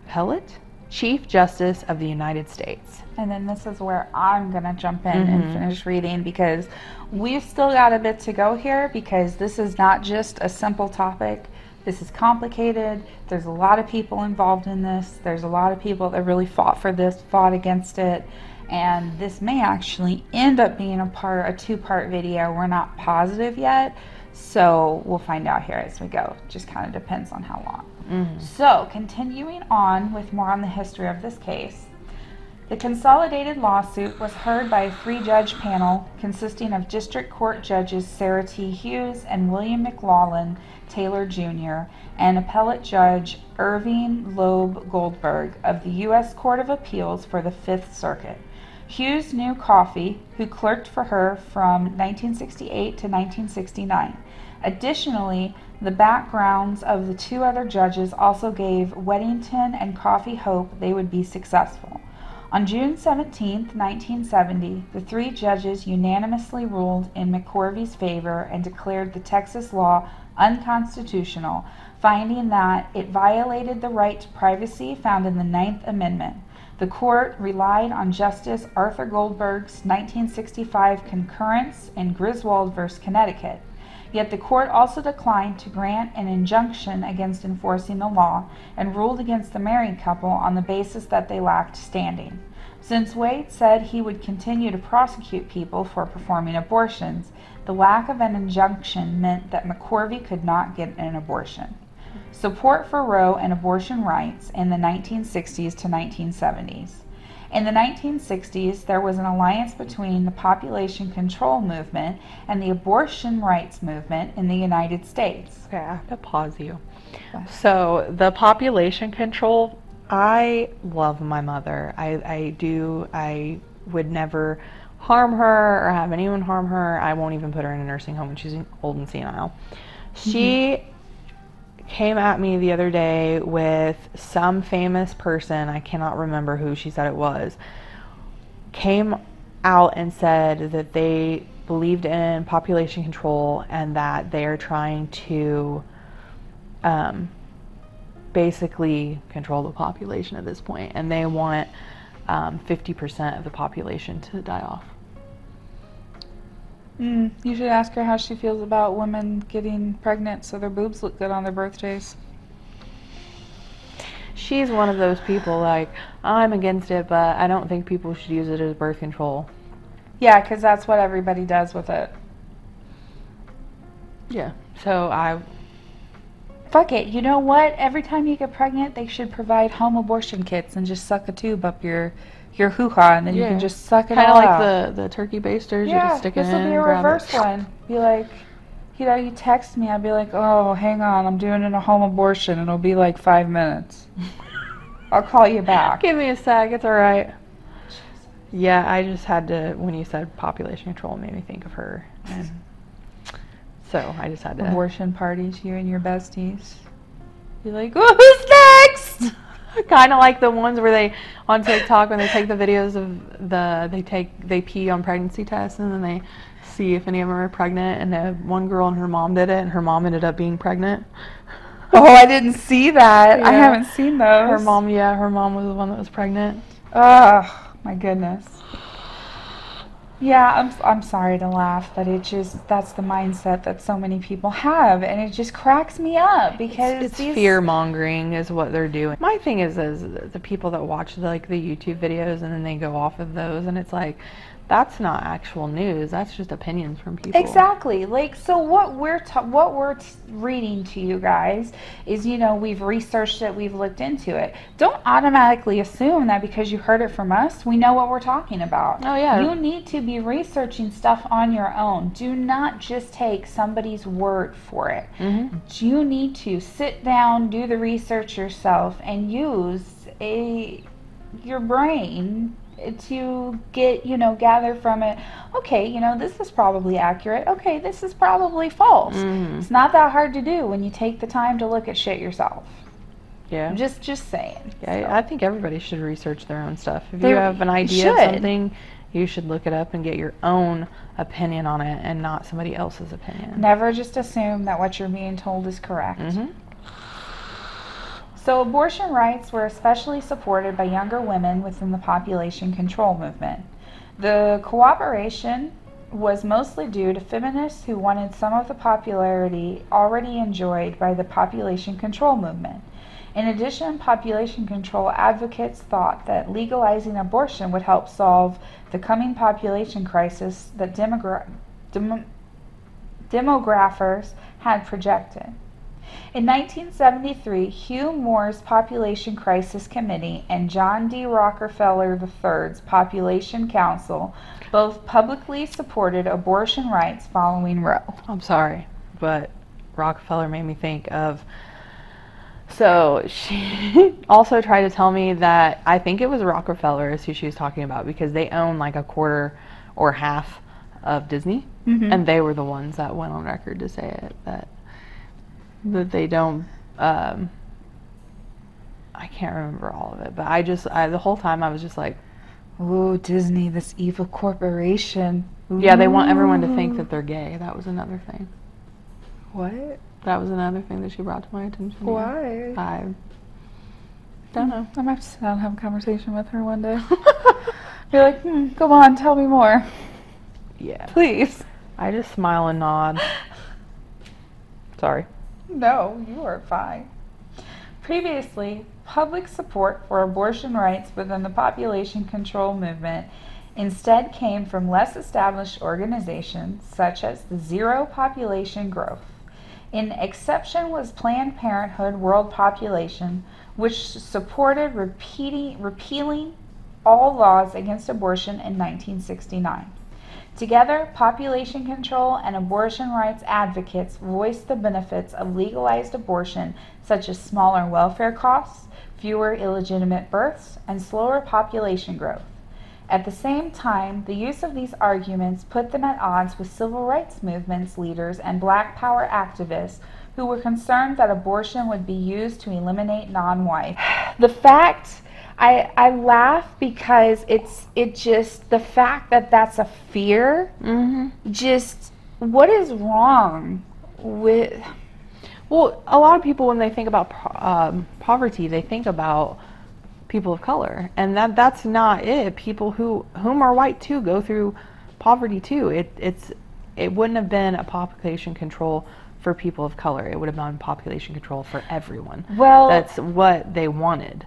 Speaker 2: appellate Chief Justice of the United States.
Speaker 1: And then this is where I'm going to jump in mm-hmm. and finish reading because we've still got a bit to go here because this is not just a simple topic. This is complicated. There's a lot of people involved in this. There's a lot of people that really fought for this, fought against it. And this may actually end up being a part, a two part video. We're not positive yet. So we'll find out here as we go. Just kind of depends on how long. Mm-hmm. So, continuing on with more on the history of this case, the consolidated lawsuit was heard by a three judge panel consisting of District Court Judges Sarah T. Hughes and William McLaughlin Taylor Jr., and Appellate Judge Irving Loeb Goldberg of the U.S. Court of Appeals for the Fifth Circuit. Hughes knew Coffey, who clerked for her from 1968 to 1969. Additionally, the backgrounds of the two other judges also gave Weddington and Coffey hope they would be successful. On June 17, 1970, the three judges unanimously ruled in McCorvey's favor and declared the Texas law unconstitutional, finding that it violated the right to privacy found in the Ninth Amendment. The court relied on Justice Arthur Goldberg's 1965 concurrence in Griswold v. Connecticut. Yet the court also declined to grant an injunction against enforcing the law and ruled against the married couple on the basis that they lacked standing. Since Wade said he would continue to prosecute people for performing abortions, the lack of an injunction meant that McCorvey could not get an abortion. Support for Roe and abortion rights in the 1960s to 1970s. In the 1960s, there was an alliance between the population control movement and the abortion rights movement in the United States.
Speaker 2: Okay, I have to pause you. So, the population control, I love my mother. I, I do. I would never harm her or have anyone harm her. I won't even put her in a nursing home when she's old and senile. She mm-hmm came at me the other day with some famous person, I cannot remember who she said it was, came out and said that they believed in population control and that they are trying to um, basically control the population at this point, and they want um, 50% of the population to die off.
Speaker 1: Mm, you should ask her how she feels about women getting pregnant so their boobs look good on their birthdays.
Speaker 2: She's one of those people like, I'm against it, but I don't think people should use it as birth control.
Speaker 1: Yeah, because that's what everybody does with it.
Speaker 2: Yeah, so I.
Speaker 1: Fuck it. You know what? Every time you get pregnant, they should provide home abortion kits and just suck a tube up your your hoo ha, and then yeah. you can just suck it
Speaker 2: Kinda
Speaker 1: all
Speaker 2: like
Speaker 1: out.
Speaker 2: Kind of like the the turkey basters. Yeah, you just stick it in.
Speaker 1: This will be a reverse one. Be like, you know, you text me, I'd be like, oh, hang on, I'm doing a home abortion. It'll be like five minutes. [laughs] I'll call you back.
Speaker 2: Give me a sec. It's all right. Yeah, I just had to. When you said population control, it made me think of her, and so I just had to.
Speaker 1: Abortion parties, you and your besties. You're like, oh, who's next? [laughs]
Speaker 2: kind of like the ones where they on TikTok when they take the videos of the they take they pee on pregnancy tests and then they see if any of them are pregnant and the one girl and her mom did it and her mom ended up being pregnant. [laughs]
Speaker 1: Oh, I didn't see that. I haven't seen those.
Speaker 2: Her mom, yeah, her mom was the one that was pregnant.
Speaker 1: Oh my goodness. Yeah, I'm I'm sorry to laugh, but it just that's the mindset that so many people have, and it just cracks me up because
Speaker 2: it's
Speaker 1: these,
Speaker 2: fear mongering is what they're doing. My thing is, is the people that watch like the YouTube videos and then they go off of those, and it's like, that's not actual news. That's just opinions from people.
Speaker 1: Exactly. Like so, what we're ta- what we're t- reading to you guys is, you know, we've researched it, we've looked into it. Don't automatically assume that because you heard it from us, we know what we're talking about.
Speaker 2: Oh, yeah.
Speaker 1: You need to be researching stuff on your own. Do not just take somebody's word for it.
Speaker 2: Mhm.
Speaker 1: You need to sit down, do the research yourself, and use a your brain to get you know gather from it okay you know this is probably accurate okay this is probably false
Speaker 2: Mhm.
Speaker 1: it's not that hard to do when you take the time to look at shit yourself
Speaker 2: Yeah.
Speaker 1: I'm just just saying
Speaker 2: Yeah,
Speaker 1: So,
Speaker 2: I think everybody should research their own stuff. If
Speaker 1: They
Speaker 2: you have an idea of something, you should look it up and get your own opinion on it and not somebody else's opinion.
Speaker 1: never just assume that what you're being told is correct
Speaker 2: hmm
Speaker 1: So, abortion rights were especially supported by younger women within the population control movement. The cooperation was mostly due to feminists who wanted some of the popularity already enjoyed by the population control movement. In addition, population control advocates thought that legalizing abortion would help solve the coming population crisis that demogra- dem- demographers had projected. In 1973, Hugh Moore's Population Crisis Committee and John D. Rockefeller III's Population Council both publicly supported abortion rights following Roe.
Speaker 2: I'm sorry, but Rockefeller made me think of. So she [laughs] also tried to tell me that I think it was Rockefeller is who she was talking about because they own like a quarter or half of Disney,
Speaker 1: Mhm.
Speaker 2: and they were the ones that went on record to say it that that they don't. Um, I can't remember all of it, but I just I, the whole time I was just like,
Speaker 1: Ooh, Disney, this evil corporation.
Speaker 2: yeah, they want everyone to think that they're gay. That was another thing.
Speaker 1: What?
Speaker 2: That was another thing that she brought to my attention.
Speaker 1: Why?
Speaker 2: I don't know.
Speaker 1: I might have to sit down and have a conversation with her one day. [laughs] Be like, hmm, go on, tell me more.
Speaker 2: yeah.
Speaker 1: Please.
Speaker 2: I just smile and nod. [laughs] Sorry.
Speaker 1: No, you are fine. Previously, public support for abortion rights within the population control movement instead came from less established organizations such as the Zero Population Growth. An exception was Planned Parenthood World Population, which supported repealing all laws against abortion in 1969. Together, population control and abortion rights advocates voiced the benefits of legalized abortion, such as smaller welfare costs, fewer illegitimate births, and slower population growth. At the same time, the use of these arguments put them at odds with civil rights movements leaders and black power activists who were concerned that abortion would be used to eliminate non-white. [sighs] The fact I I laugh because it's it just the fact that that's a fear
Speaker 2: Mm-hmm.
Speaker 1: just what is wrong with
Speaker 2: Well, a lot of people when they think about um, poverty, they think about people of color, and that that's not it. People who whom are white too go through poverty too. It it's it wouldn't have been a population control for people of color. It would have been population control for everyone.
Speaker 1: well
Speaker 2: That's what they wanted.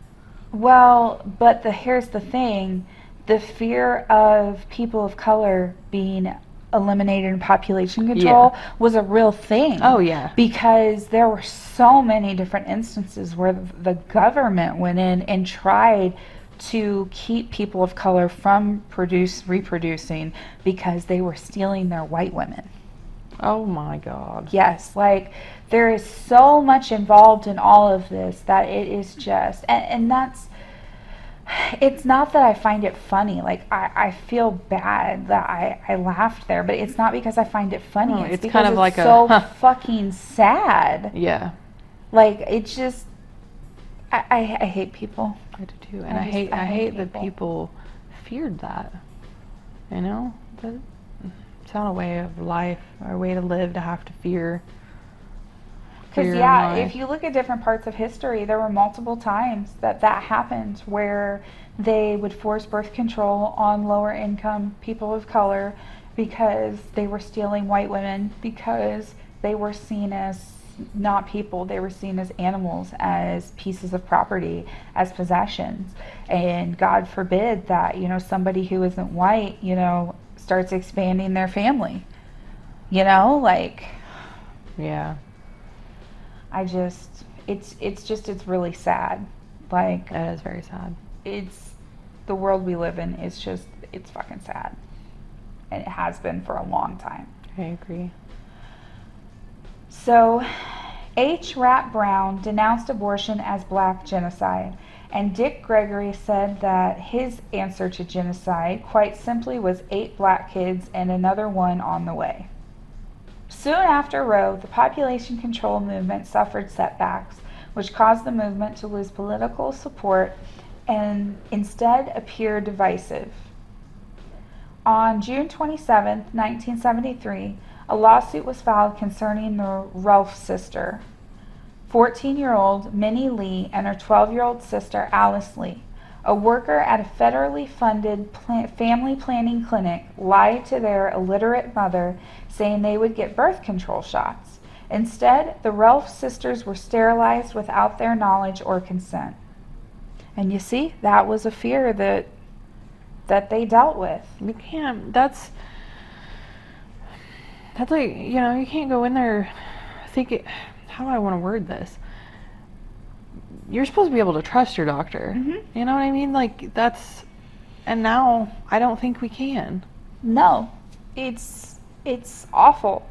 Speaker 1: Well but the here's the thing the fear of people of color being eliminated in population control was a real thing
Speaker 2: Oh yeah.
Speaker 1: because there were so many different instances where the government went in and tried to keep people of color from produce reproducing because they were stealing their white women.
Speaker 2: Oh my God.
Speaker 1: Yes, like there is so much involved in all of this that it is just, and, and that's, it's not that I find it funny. Like I, I feel bad that I, I laughed there, but it's not because I find it funny.
Speaker 2: No,
Speaker 1: it's,
Speaker 2: it's
Speaker 1: because
Speaker 2: kind of
Speaker 1: it's
Speaker 2: like a,
Speaker 1: so
Speaker 2: huh. [laughs]
Speaker 1: fucking sad.
Speaker 2: Yeah.
Speaker 1: Like it's just, I, I, I hate people.
Speaker 2: I do too. And
Speaker 1: I
Speaker 2: I,
Speaker 1: just-
Speaker 2: hate
Speaker 1: I
Speaker 2: I
Speaker 1: hate
Speaker 2: hate that
Speaker 1: people.
Speaker 2: people feared that. You know? That it's not a way of life or a way to live to have to fear.
Speaker 1: Because yeah, if you look at different parts of history, there were multiple times that that happened where they would force birth control on lower income people of color because they were stealing white women because they were seen as not people. They were seen as animals as pieces of property as possessions. And god forbid that you know somebody who isn't white you know starts expanding their family. You know like
Speaker 2: Yeah.
Speaker 1: I just it's it's just it's really sad. Like
Speaker 2: That is very sad.
Speaker 1: it's the world we live in is just it's fucking sad. And it has been for a long time.
Speaker 2: I agree.
Speaker 1: So H. Rap Brown denounced abortion as black genocide, and Dick Gregory said that his answer to genocide quite simply was eight black kids and another one on the way. Soon after Roe, the population control movement suffered setbacks, which caused the movement to lose political support and instead appear divisive. On June 27, 1973, a lawsuit was filed concerning the Rolfe sister, 14 year old Minnie Lee, and her 12 year old sister Alice Lee. A worker at a federally funded pla- family planning clinic lied to their illiterate mother, saying they would get birth control shots. Instead, the Rolfe sisters were sterilized without their knowledge or consent. And you see, that was a fear that that they dealt with.
Speaker 2: You can't. That's. That's like you know you can't go in there. thinking how do I want to word this? You're supposed to be able to trust your doctor.
Speaker 1: Mhm.
Speaker 2: You know what I mean? Like that's. And now I don't think we can.
Speaker 1: No, it's it's awful.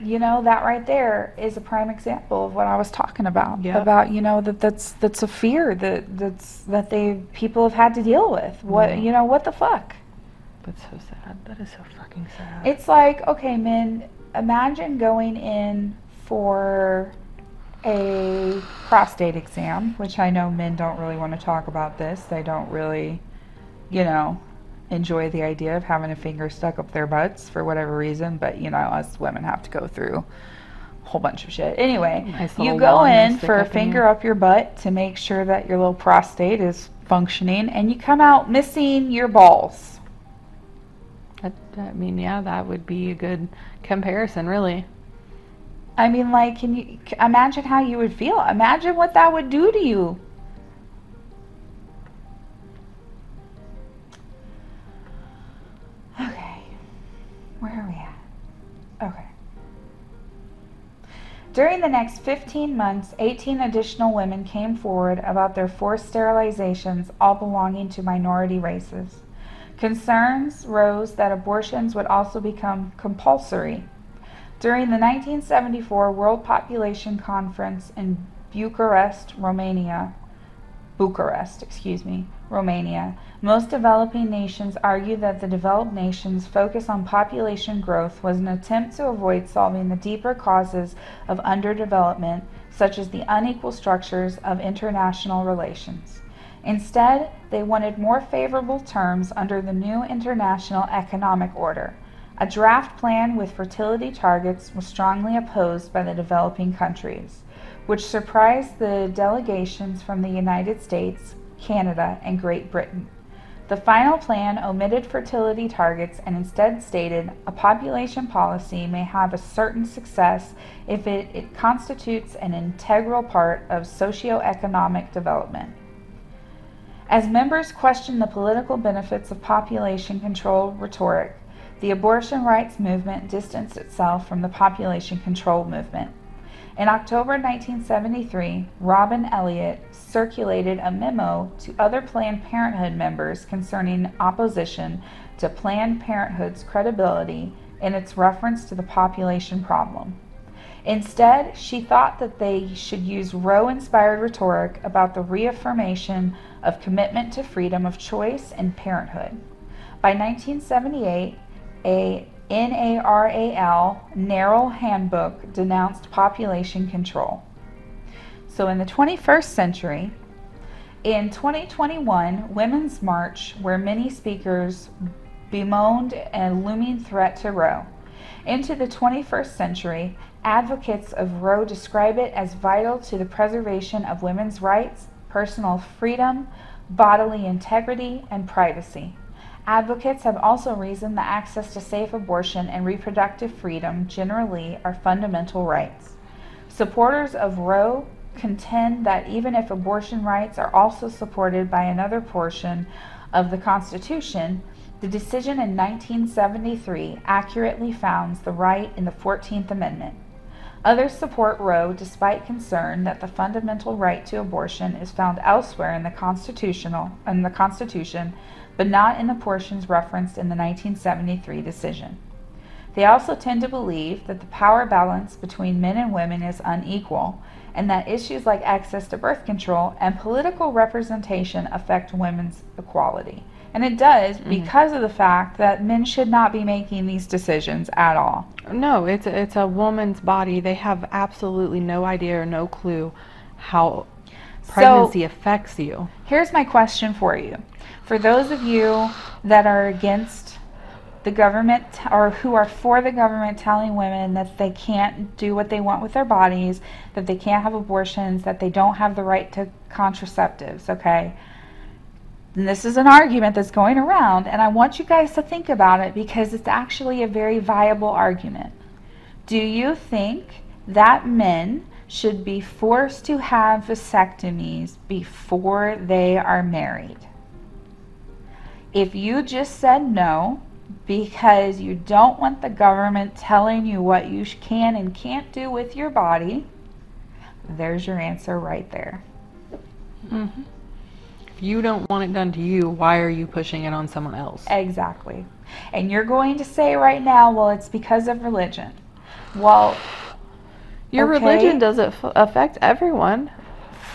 Speaker 1: You know that right there is a prime example of what I was talking about.
Speaker 2: Yep.
Speaker 1: About you know that that's that's a fear that that's that they people have had to deal with. What
Speaker 2: Yeah.
Speaker 1: you know what the fuck?
Speaker 2: That's so sad. That is so fucking sad.
Speaker 1: It's like okay, men. Imagine going in for a prostate exam, which I know men don't really want to talk about this. They don't really, you know, enjoy the idea of having a finger stuck up their butts for whatever reason. But you know, us women have to go through a whole bunch of shit. Anyway,
Speaker 2: Nice
Speaker 1: you go in for a finger up your butt to make sure that your little prostate is functioning, and you come out missing your balls.
Speaker 2: That, I mean, yeah, that would be a good comparison, really.
Speaker 1: I mean, like, can you imagine how you would feel? Imagine what that would do to you. During the next 15 months, 18 additional women came forward about their forced sterilizations, all belonging to minority races. Concerns rose that abortions would also become compulsory. During the 1974 World Population Conference in Bucharest, Romania, Bucharest, excuse me, Romania, most developing nations argued that the developed nations' focus on population growth was an attempt to avoid solving the deeper causes of underdevelopment, such as the unequal structures of international relations. Instead, they wanted more favorable terms under the new international economic order. A draft plan with fertility targets was strongly opposed by the developing countries, which surprised the delegations from the United States, Canada, and Great Britain. The final plan omitted fertility targets and instead stated a population policy may have a certain success if it, it constitutes an integral part of socioeconomic development. As members questioned the political benefits of population control rhetoric, the abortion rights movement distanced itself from the population control movement. In October 1973, Robin Elliott circulated a memo to other Planned Parenthood members concerning opposition to Planned Parenthood's credibility in its reference to the population problem. Instead, she thought that they should use Roe inspired rhetoric about the reaffirmation of commitment to freedom of choice and parenthood. By 1978, a NARAL Narrow handbook denounced population control. So, in the 21st century, in 2021, Women's March, where many speakers bemoaned a looming threat to Roe. Into the 21st century, advocates of Roe describe it as vital to the preservation of women's rights, personal freedom, bodily integrity, and privacy. Advocates have also reasoned that access to safe abortion and reproductive freedom generally are fundamental rights. Supporters of Roe contend that even if abortion rights are also supported by another portion of the Constitution, the decision in 1973 accurately founds the right in the 14th Amendment. Others support Roe despite concern that the fundamental right to abortion is found elsewhere in the constitutional in the Constitution, but not in the portions referenced in the 1973 decision. They also tend to believe that the power balance between men and women is unequal and that issues like access to birth control and political representation affect women's equality. And it does mm-hmm. because of the fact that men should not be making these decisions at all.
Speaker 2: No, it's a, it's a woman's body. They have absolutely no idea or no clue how pregnancy so, affects you.
Speaker 1: Here's my question for you. For those of you that are against the government or who are for the government telling women that they can't do what they want with their bodies, that they can't have abortions, that they don't have the right to contraceptives, okay? And this is an argument that's going around, and I want you guys to think about it because it's actually a very viable argument. Do you think that men should be forced to have vasectomies before they are married? If you just said no, because you don't want the government telling you what you can and can't do with your body, there's your answer right there.
Speaker 2: Mm-hmm. If you don't want it done to you, why are you pushing it on someone else?
Speaker 1: Exactly. And you're going to say right now, well, it's because of religion. Well,
Speaker 2: your okay. religion doesn't f- affect everyone.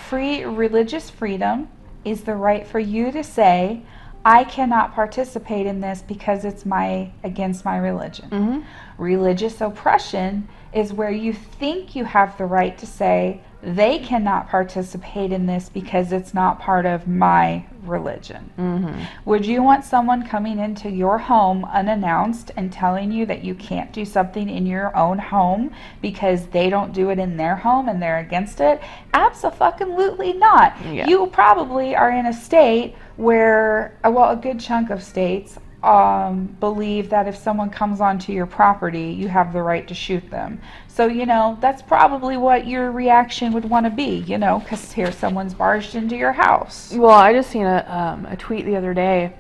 Speaker 1: Free religious freedom is the right for you to say, I cannot participate in this because it's my against my religion. Mm-hmm. Religious oppression is where you think you have the right to say they cannot participate in this because it's not part of my religion. Mm-hmm. Would you want someone coming into your home unannounced and telling you that you can't do something in your own home because they don't do it in their home and they're against it? Absolutely not. Yeah. You probably are in a state where, well, a good chunk of states um, believe that if someone comes onto your property, you have the right to shoot them. So, you know, that's probably what your reaction would want to be, you know, because here someone's barged into your house.
Speaker 2: Well, I just seen a, um, a tweet the other day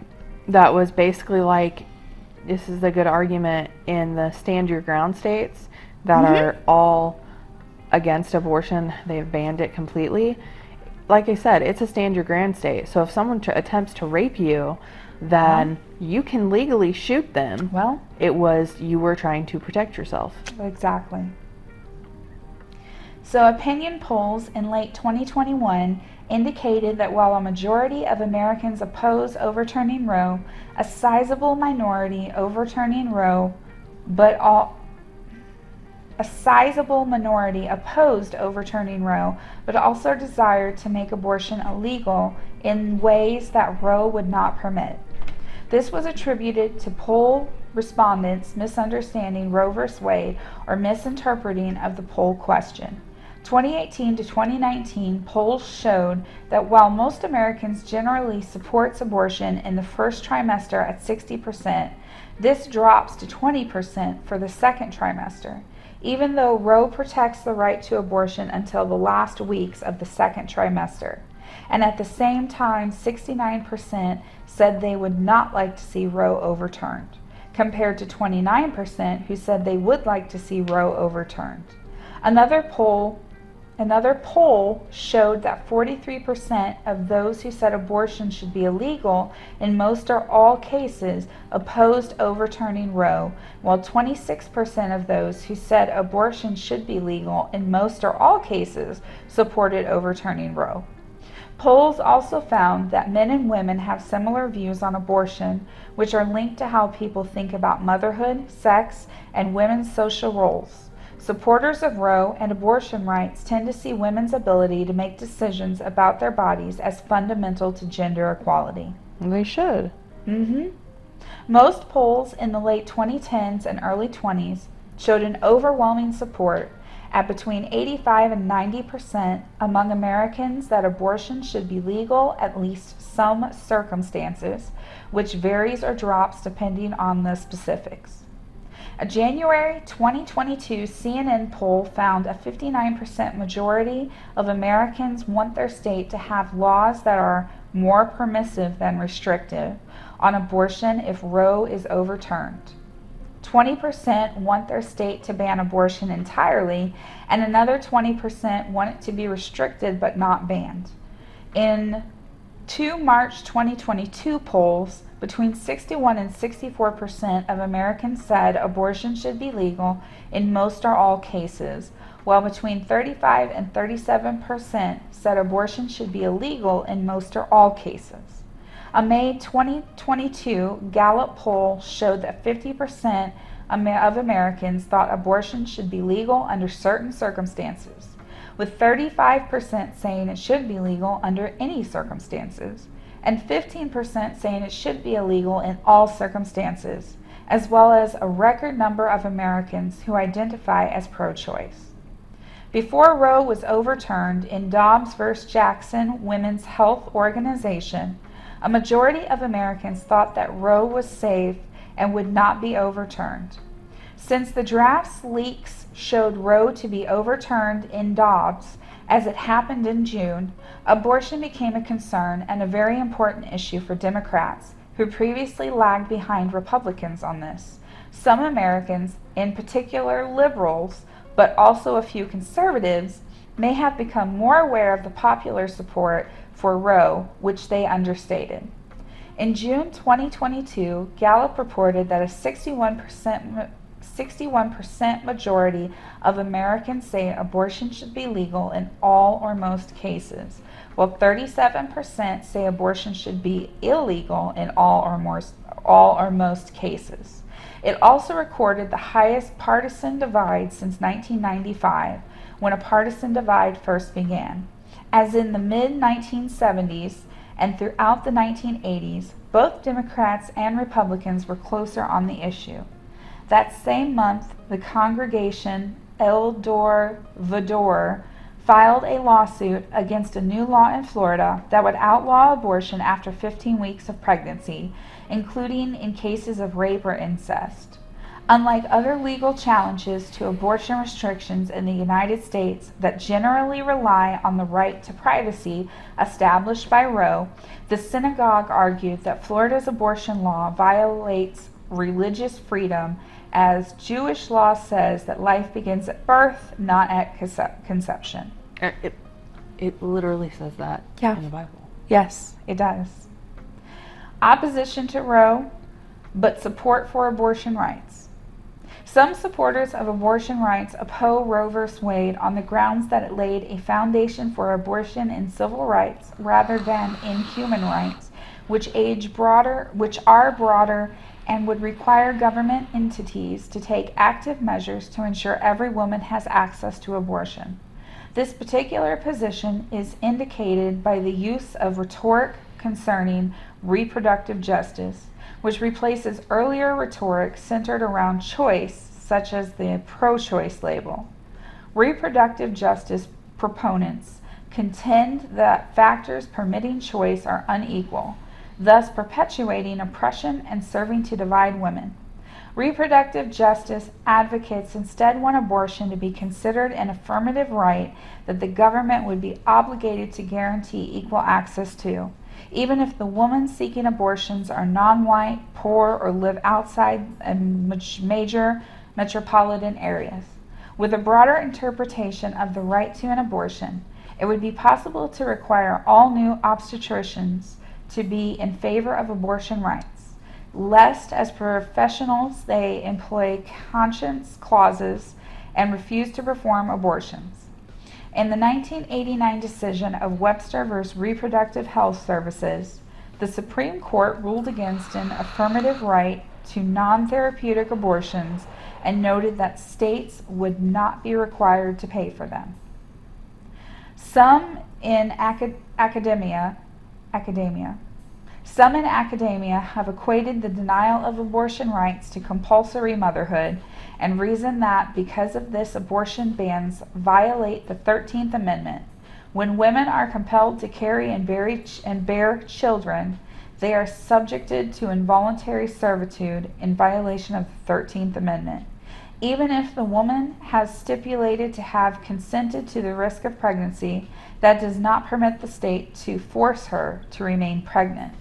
Speaker 2: that was basically like, this is a good argument in the stand your ground states that mm-hmm. are all against abortion, they've banned it completely. Like I said, it's a stand your ground state. So if someone t- attempts to rape you, then you can legally shoot them.
Speaker 1: Well,
Speaker 2: it was you were trying to protect yourself.
Speaker 1: Exactly. So, opinion polls in late 2021 indicated that while a majority of Americans oppose overturning Roe, a sizable minority overturning Roe, but all a sizable minority opposed overturning Roe, but also desired to make abortion illegal in ways that Roe would not permit. This was attributed to poll respondents misunderstanding Roe v. Wade or misinterpreting of the poll question. 2018 to 2019 polls showed that while most Americans generally supports abortion in the first trimester at 60%, this drops to 20% for the second trimester, even though Roe protects the right to abortion until the last weeks of the second trimester. And at the same time, 69% said they would not like to see Roe overturned, compared to 29% who said they would like to see Roe overturned. Another poll Another poll showed that 43% of those who said abortion should be illegal in most or all cases opposed overturning Roe, while 26% of those who said abortion should be legal in most or all cases supported overturning Roe. Polls also found that men and women have similar views on abortion, which are linked to how people think about motherhood, sex, and women's social roles. Supporters of Roe and abortion rights tend to see women's ability to make decisions about their bodies as fundamental to gender equality.
Speaker 2: They should.
Speaker 1: Mm-hmm. Most polls in the late 2010s and early 20s showed an overwhelming support at between 85 and 90 percent among Americans that abortion should be legal at least some circumstances, which varies or drops depending on the specifics. A January 2022 CNN poll found a 59% majority of Americans want their state to have laws that are more permissive than restrictive on abortion if Roe is overturned. 20% want their state to ban abortion entirely, and another 20% want it to be restricted but not banned. In two March 2022 polls, between 61 and 64 percent of Americans said abortion should be legal. In most or all cases, while between 35 and 37 percent said abortion should be illegal in most or all cases. A May 2022 Gallup poll showed that 50 percent of Americans thought abortion should be legal under certain circumstances, with 35% saying it should be legal under any circumstances and 15% saying it should be illegal in all circumstances, as well as a record number of Americans who identify as pro choice. Before Roe was overturned in Dobbs v. Jackson Women's Health Organization, a majority of Americans thought that Roe was safe and would not be overturned. Since the draft's leaks showed Roe to be overturned in Dobbs, as it happened in June, abortion became a concern and a very important issue for Democrats, who previously lagged behind Republicans on this. Some Americans, in particular liberals, but also a few conservatives, may have become more aware of the popular support for Roe, which they understated. In June 2022, Gallup reported that a 61% 61% majority of Americans say abortion should be legal in all or most cases, while 37% say abortion should be illegal in all or, more, all or most cases. It also recorded the highest partisan divide since 1995, when a partisan divide first began. As in the mid 1970s and throughout the 1980s, both Democrats and Republicans were closer on the issue. That same month, the congregation El Dor Vador filed a lawsuit against a new law in Florida that would outlaw abortion after 15 weeks of pregnancy, including in cases of rape or incest. Unlike other legal challenges to abortion restrictions in the United States that generally rely on the right to privacy established by Roe, the synagogue argued that Florida's abortion law violates religious freedom as Jewish law says that life begins at birth, not at conception.
Speaker 2: Uh, it, it literally says that yeah. in the Bible.
Speaker 1: Yes, it does. Opposition to Roe, but support for abortion rights. Some supporters of abortion rights oppose Roe v. Wade on the grounds that it laid a foundation for abortion in civil rights rather than in human rights, which age broader, which are broader and would require government entities to take active measures to ensure every woman has access to abortion. This particular position is indicated by the use of rhetoric concerning reproductive justice, which replaces earlier rhetoric centered around choice, such as the pro choice label. Reproductive justice proponents contend that factors permitting choice are unequal thus perpetuating oppression and serving to divide women. Reproductive justice advocates instead want abortion to be considered an affirmative right that the government would be obligated to guarantee equal access to, even if the women seeking abortions are non white, poor, or live outside major metropolitan areas. With a broader interpretation of the right to an abortion, it would be possible to require all new obstetricians to be in favor of abortion rights, lest as professionals they employ conscience clauses and refuse to perform abortions. In the 1989 decision of Webster v. Reproductive Health Services, the Supreme Court ruled against an affirmative right to non therapeutic abortions and noted that states would not be required to pay for them. Some in acad- academia, academia, some in academia have equated the denial of abortion rights to compulsory motherhood and reason that because of this abortion bans violate the 13th Amendment. When women are compelled to carry and, ch- and bear children, they are subjected to involuntary servitude in violation of the 13th Amendment. Even if the woman has stipulated to have consented to the risk of pregnancy, that does not permit the state to force her to remain pregnant.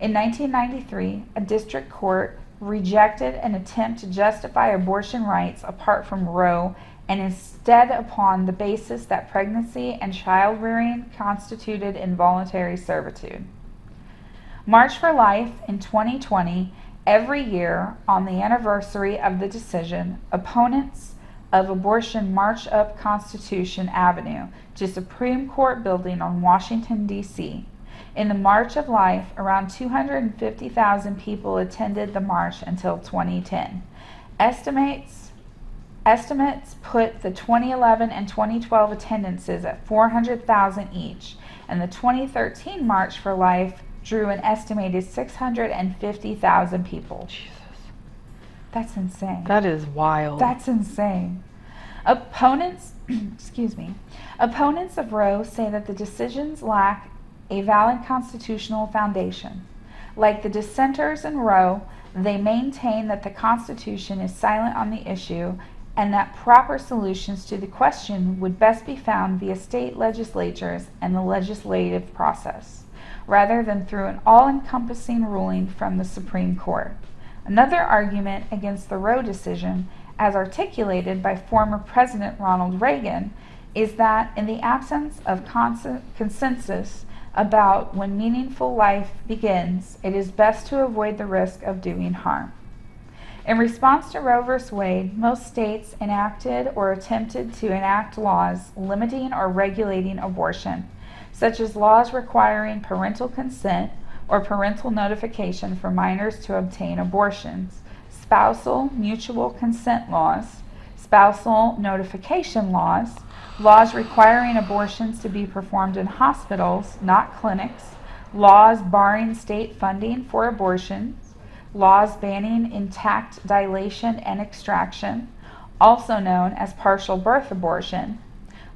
Speaker 1: In 1993, a district court rejected an attempt to justify abortion rights apart from Roe and instead upon the basis that pregnancy and child rearing constituted involuntary servitude. March for Life in 2020, every year on the anniversary of the decision, opponents of abortion march up Constitution Avenue to Supreme Court building on Washington, D.C. In the March of Life, around 250,000 people attended the march until 2010. Estimates estimates put the 2011 and 2012 attendances at 400,000 each, and the 2013 March for Life drew an estimated 650,000 people.
Speaker 2: Jesus.
Speaker 1: That's insane.
Speaker 2: That is wild.
Speaker 1: That's insane. Opponents, [clears throat] excuse me, opponents of Roe say that the decisions lack a valid constitutional foundation. Like the dissenters in Roe, they maintain that the Constitution is silent on the issue and that proper solutions to the question would best be found via state legislatures and the legislative process, rather than through an all encompassing ruling from the Supreme Court. Another argument against the Roe decision, as articulated by former President Ronald Reagan, is that in the absence of cons- consensus about when meaningful life begins, it is best to avoid the risk of doing harm. In response to Roe v. Wade, most states enacted or attempted to enact laws limiting or regulating abortion, such as laws requiring parental consent or parental notification for minors to obtain abortions, spousal mutual consent laws, spousal notification laws, laws requiring abortions to be performed in hospitals, not clinics, laws barring state funding for abortions, laws banning intact dilation and extraction, also known as partial birth abortion,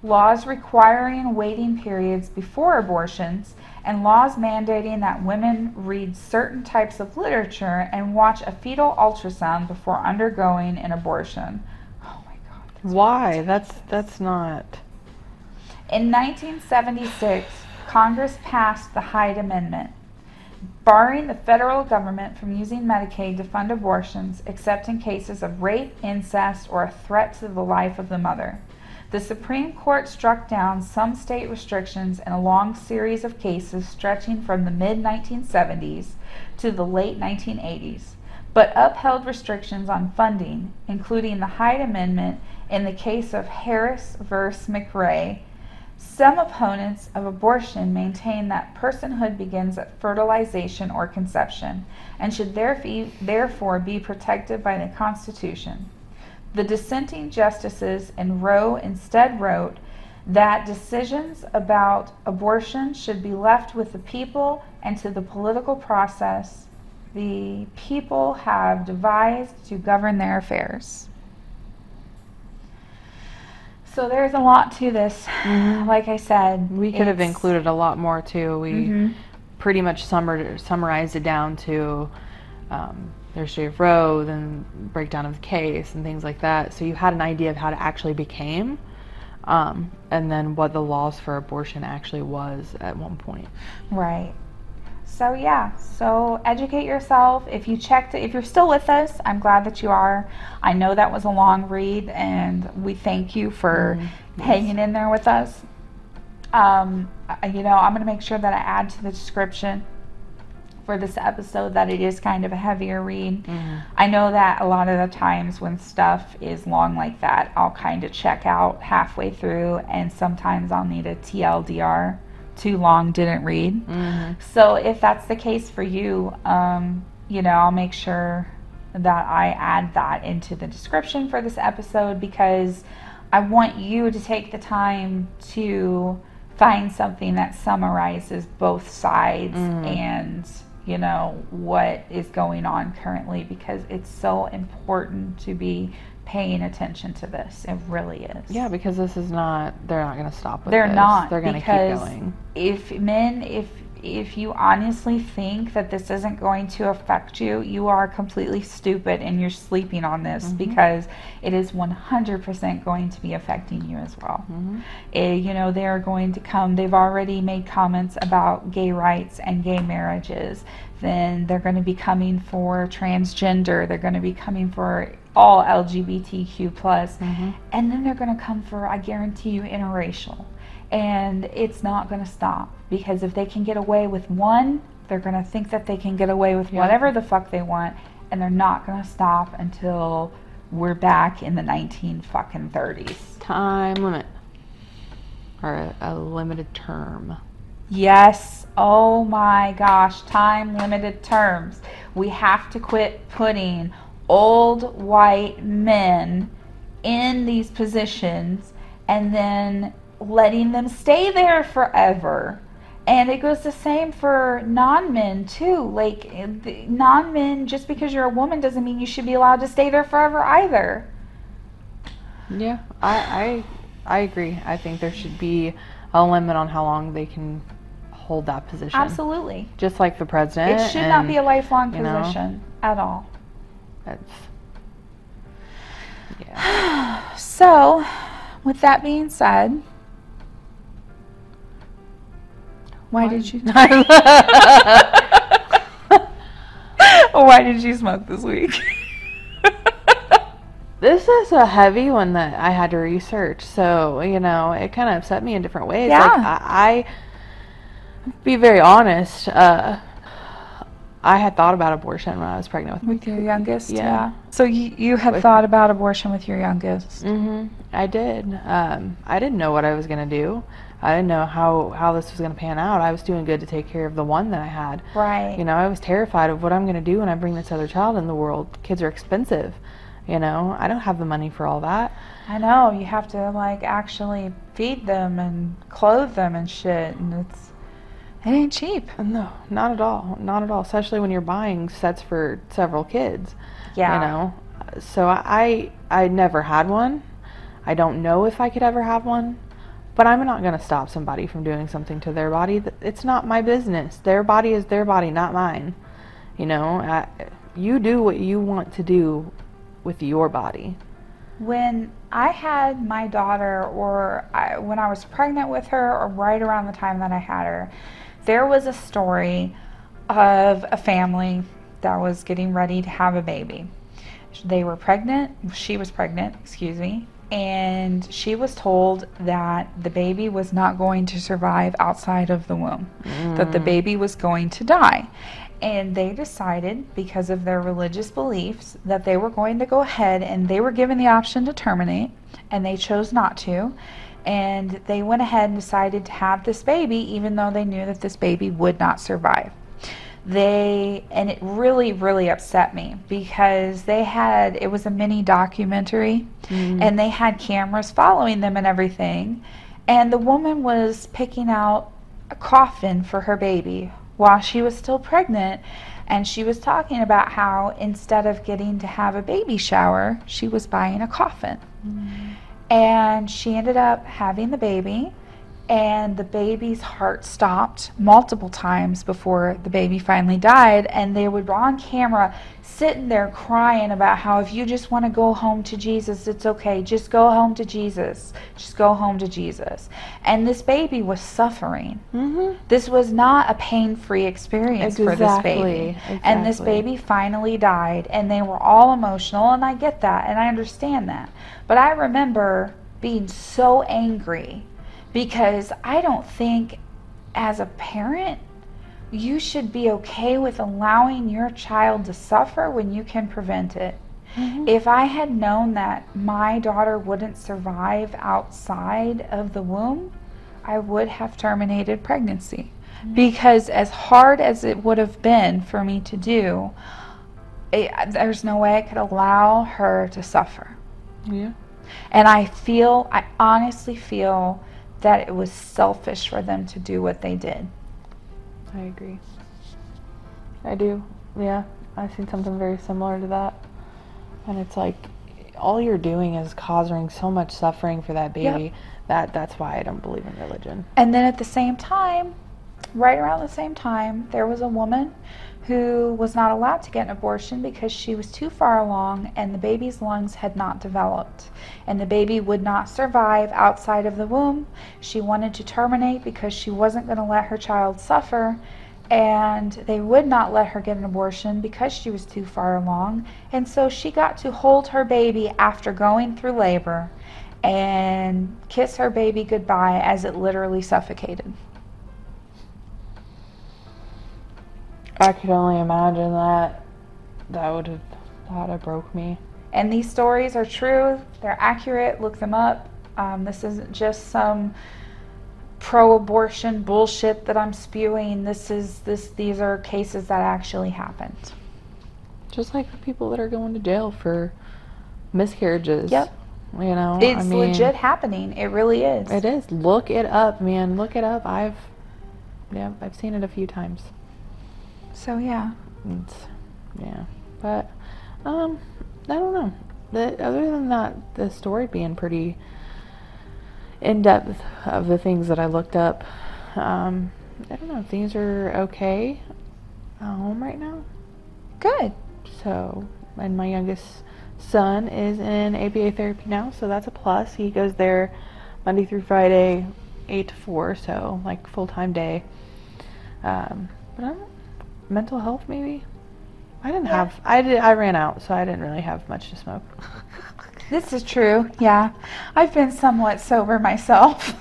Speaker 1: laws requiring waiting periods before abortions, and laws mandating that women read certain types of literature and watch a fetal ultrasound before undergoing an abortion. Oh my god.
Speaker 2: That's Why? That's that's not.
Speaker 1: In 1976, Congress passed the Hyde Amendment, barring the federal government from using Medicaid to fund abortions except in cases of rape, incest, or a threat to the life of the mother. The Supreme Court struck down some state restrictions in a long series of cases stretching from the mid 1970s to the late 1980s, but upheld restrictions on funding, including the Hyde Amendment in the case of Harris v. McRae, some opponents of abortion maintain that personhood begins at fertilization or conception and should therefore be protected by the Constitution. The dissenting justices in Roe instead wrote that decisions about abortion should be left with the people and to the political process the people have devised to govern their affairs. So there's a lot to this. Mm-hmm. Like I said,
Speaker 2: we could have included a lot more too. We mm-hmm. pretty much summer, summarized it down to um, the history of Roe, then breakdown of the case, and things like that. So you had an idea of how it actually became, um, and then what the laws for abortion actually was at one point.
Speaker 1: Right. so yeah, so educate yourself. If you checked, if you're still with us, I'm glad that you are. I know that was a long read, and we thank you for
Speaker 2: Mhm.
Speaker 1: hanging in there with us. Um, you know, I'm going to make sure that I add to the description for this episode that it is kind of a heavier read.
Speaker 2: Mhm.
Speaker 1: I know that a lot of the times when stuff is long like that, I'll kind of check out halfway through, and sometimes I'll need a TLDR, too long, didn't read.
Speaker 2: Mhm.
Speaker 1: So if that's the case for you, um, you know, I'll make sure that I add that into the description for this episode because I want you to take the time to find something that summarizes both sides
Speaker 2: Mhm.
Speaker 1: and you know what is going on currently because it's so important to be paying attention to this. It really is.
Speaker 2: Yeah, because this is not. They're not going to stop with
Speaker 1: They're
Speaker 2: this.
Speaker 1: not
Speaker 2: They're going to keep going.
Speaker 1: if men if if you honestly think that this isn't going to affect you, you are completely stupid and you're sleeping on this
Speaker 2: Mhm.
Speaker 1: because it is 100% going to be affecting you as well.
Speaker 2: Mhm.
Speaker 1: Eh, you know, they're going to come, they've already made comments about gay rights and gay marriages. Then they're going to be coming for transgender, they're going to be coming for all LGBTQ plus
Speaker 2: Mhm.
Speaker 1: and then they're going to come for i guarantee you interracial and it's not going to stop because if they can get away with one they're going to think that they can get away with
Speaker 2: Yeah.
Speaker 1: whatever the fuck they want and they're not going to stop until we're back in the 19 fucking 30s
Speaker 2: Time limit. Or a, a limited term.
Speaker 1: Yes. Oh my gosh. Time limited terms. We have to quit putting old white men in these positions and then letting them stay there forever. And it goes the same for non men too. Like, non men, just because you're a woman doesn't mean you should be allowed to stay there forever either.
Speaker 2: Yeah, I, I I agree. I think there should be a limit on how long they can hold that position.
Speaker 1: Absolutely.
Speaker 2: Just like the president.
Speaker 1: It should not be a
Speaker 2: and
Speaker 1: lifelong
Speaker 2: you know.
Speaker 1: position at all.
Speaker 2: That's, yeah. [sighs]
Speaker 1: So, with that being said, why did you? [laughs] why did you smoke this week? [laughs]
Speaker 2: This is a heavy one that I had to research, so you know it kind of upset me in different ways.
Speaker 1: Yeah.
Speaker 2: Like I, I be very honest. Uh, I had thought about abortion when I was pregnant with.
Speaker 1: with your youngest,
Speaker 2: Yeah.
Speaker 1: So you you had
Speaker 2: With-
Speaker 1: thought about abortion with your youngest.
Speaker 2: Mm-hmm. I did. Um, I didn't know what I was gonna do. I didn't know how how this was gonna pan out. I was doing good to take care of the one that I had.
Speaker 1: Right.
Speaker 2: You know, I was terrified of what I'm gonna do when I bring this other child in the world. Kids are expensive. You know, I don't have the money for all that.
Speaker 1: I know you have to like actually feed them and clothe them and shit, and it's it ain't cheap.
Speaker 2: No, not at all. Not at all. Especially when you're buying sets for several kids.
Speaker 1: Yeah.
Speaker 2: You know. So I I never had one. I don't know if I could ever have one. But I'm not going to stop somebody from doing something to their body. It's not my business. Their body is their body, not mine. You know, I, you do what you want to do with your body.
Speaker 1: When I had my daughter, or I, when I was pregnant with her, or right around the time that I had her, there was a story of a family that was getting ready to have a baby. They were pregnant, she was pregnant, excuse me, and she was told that the baby was not going to survive outside of the womb, that the mm. baby was going to die. And they decided, because of their religious beliefs, that they were going to go ahead and they were given the option to terminate, and they chose not to. And they went ahead and decided to have this baby, even though they knew that this baby would not survive. They, and it really, really upset me because they had, it was a mini documentary, mm. and they had cameras following them and everything. And the woman was picking out a coffin for her baby while she was still pregnant. And she was talking about how instead of getting to have a baby shower, she was buying a coffin. Mm. And she ended up having the baby. And the baby's heart stopped multiple times before the baby finally died and they would on camera sitting there crying about how if you just want to go home to Jesus it's okay. Just go home to Jesus. Just go home to Jesus. And this baby was suffering.
Speaker 2: Mm-hmm.
Speaker 1: this was not a pain-free experience for this baby.
Speaker 2: Exactly,
Speaker 1: and this baby finally died and they were all emotional and I get that and I understand that. But I remember being so angry because I don't think as a parent you should be okay with allowing your child to suffer when you can prevent it.
Speaker 2: Mm-hmm.
Speaker 1: If I had known that my daughter wouldn't survive outside of the womb, I would have terminated pregnancy. Because as hard as it would have been for me to do, it, there's no way I could allow her to suffer.
Speaker 2: Yeah.
Speaker 1: And I feel, I honestly feel that it was selfish for them to do what they did.
Speaker 2: I agree. I do. Yeah. I've seen something very similar to that. And it's like all you're doing is causing so much suffering for that
Speaker 1: Yep.
Speaker 2: baby. That that's why I don't believe in religion.
Speaker 1: And then at the same time, right around the same time, there was a woman who was not allowed to get an abortion because she was too far along and the baby's lungs had not developed. And the baby would not survive outside of the womb. She wanted to terminate because she wasn't going to let her child suffer. And they would not let her get an abortion because she was too far along. And so she got to hold her baby after going through labor and kiss her baby goodbye as it literally suffocated.
Speaker 2: I could only imagine that that would have that would have broke me.
Speaker 1: And these stories are true, they're accurate, look them up. Um, this isn't just some pro abortion bullshit that I'm spewing. This is this these are cases that actually happened.
Speaker 2: Just like the people that are going to jail for miscarriages.
Speaker 1: Yep.
Speaker 2: You know,
Speaker 1: It's
Speaker 2: I mean,
Speaker 1: legit happening. It really is.
Speaker 2: It is. Look it up, man. Look it up. I've yeah, I've seen it a few times.
Speaker 1: So yeah.
Speaker 2: It's, yeah, but um, I don't know. The, other than that, the story being pretty in depth of the things that I looked up. Um, I don't know. Things are okay at home right now.
Speaker 1: Good.
Speaker 2: So, and my youngest son is in ABA therapy now, so that's a plus. He goes there Monday through Friday, eight to four, so like full time day. Um, but I don't, mental health maybe. I didn't
Speaker 1: Yeah.
Speaker 2: have. I did. I ran out, so I didn't really have much to smoke. [laughs]
Speaker 1: This is true. Yeah. I've been somewhat sober myself.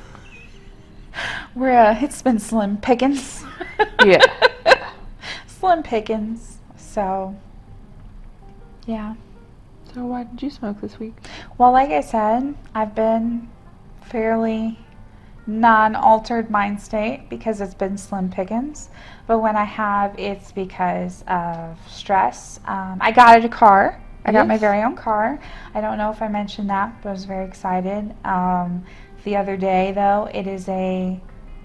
Speaker 1: [laughs] Where uh, it's been slim pickings. [laughs]
Speaker 2: Yeah.
Speaker 1: slim pickings. So yeah.
Speaker 2: so why did you smoke this week?
Speaker 1: Well, like I said, I've been fairly non altered mind state because it's been slim pickings. But when I have, it's because of stress. Um, I got a car. I got my very own car. I don't know if I mentioned that, but I was very excited. Um, the other day, though, it is a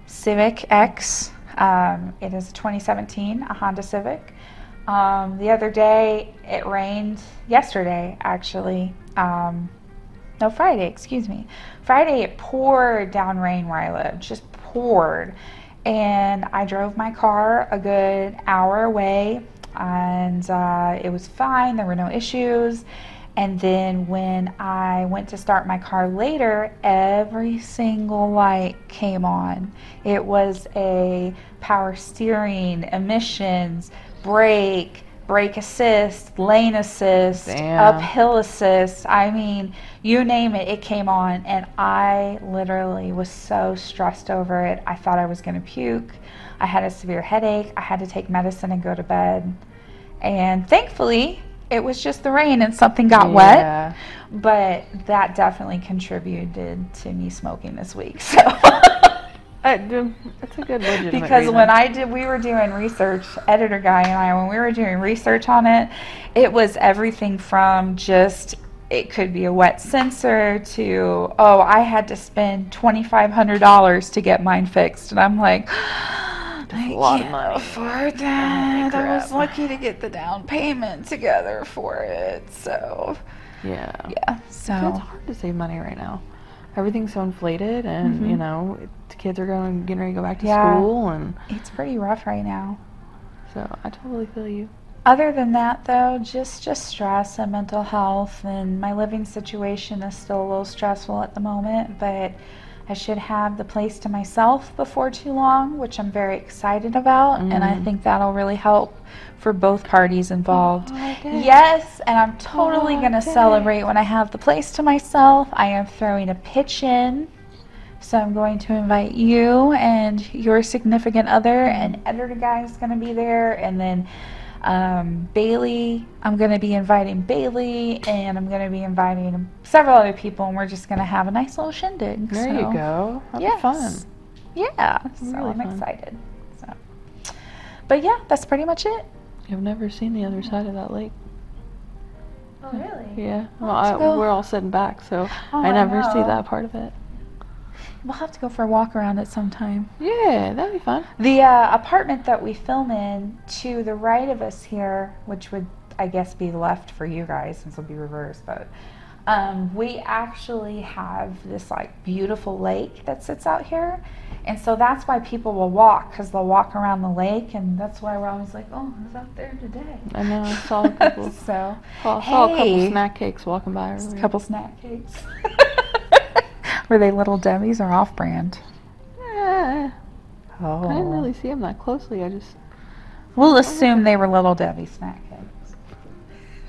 Speaker 1: Civic X. Um, it is a 2017, a Honda Civic. Um, the other day, it rained yesterday, actually. Um, no, Friday, excuse me. Friday, it poured down rain where I live, just poured. And I drove my car a good hour away, and uh, it was fine. There were no issues. And then when I went to start my car later, every single light came on. It was a power steering, emissions, brake, brake assist, lane assist,
Speaker 2: Damn.
Speaker 1: uphill assist. I mean, you name it, it came on. And I literally was so stressed over it. I thought I was going to puke. I had a severe headache. I had to take medicine and go to bed. And thankfully, it was just the rain and something got wet. But that definitely contributed to me smoking this week. [laughs] So.
Speaker 2: Uh, I do- That's a good legitimate
Speaker 1: because
Speaker 2: reason.
Speaker 1: when I did, we were doing research, editor guy and I, when we were doing research on it, it was everything from just it could be a wet sensor to oh, I had to spend twenty five hundred dollars to get mine fixed, and I'm like. [gasps]
Speaker 2: A lot of
Speaker 1: can't
Speaker 2: money.
Speaker 1: afford oh, that. I was lucky to get the down payment together for it. So,
Speaker 2: yeah.
Speaker 1: yeah. So it's
Speaker 2: hard to save money right now. Everything's so inflated, and
Speaker 1: Mhm.
Speaker 2: you know, it, kids are going getting ready to go back to
Speaker 1: Yeah.
Speaker 2: school, and
Speaker 1: It's pretty rough right now.
Speaker 2: so I totally feel you.
Speaker 1: Other than that, though, just just stress and mental health, and my living situation is still a little stressful at the moment. But I should have the place to myself before too long, which I'm very excited about, and I
Speaker 2: Mm.
Speaker 1: think that'll really help for both parties involved.
Speaker 2: Oh.
Speaker 1: Yes, and I'm totally
Speaker 2: Oh,
Speaker 1: gonna celebrate when I have the place to myself. I am throwing a pitch in. So I'm going to invite you and your significant other, and editor guy is going to be there, and then um, Bailey. I'm going to be inviting Bailey, and I'm going to be inviting several other people, and we're just going to have a nice little shindig.
Speaker 2: There
Speaker 1: so,
Speaker 2: you go. That'd
Speaker 1: Yes.
Speaker 2: fun.
Speaker 1: Yeah, so
Speaker 2: Really
Speaker 1: I'm
Speaker 2: fun.
Speaker 1: excited. So, but yeah, that's pretty much it.
Speaker 2: I've never seen the other side of that lake.
Speaker 1: Oh really?
Speaker 2: Yeah, well, I, we're all sitting back, so
Speaker 1: Oh,
Speaker 2: I
Speaker 1: I
Speaker 2: never see that part of it.
Speaker 1: We'll have to go for a walk around it sometime.
Speaker 2: Yeah, that'd be fun.
Speaker 1: The uh, apartment that we film in to the right of us here, which would I guess be left for you guys since it'll be reversed, but um, we actually have this like beautiful lake that sits out here, and so that's why people will walk because they'll walk around the lake, and that's why we're always like, oh, who's out there today?
Speaker 2: I know. I saw a couple. [laughs]
Speaker 1: so
Speaker 2: saw, saw a couple snack cakes walking by.
Speaker 1: a couple snack cakes. [laughs] Were they little Debbie's or off-brand?
Speaker 2: Yeah,
Speaker 1: Oh,
Speaker 2: I didn't really see them that closely. I just.
Speaker 1: We'll assume they were Little Debbie snack cakes.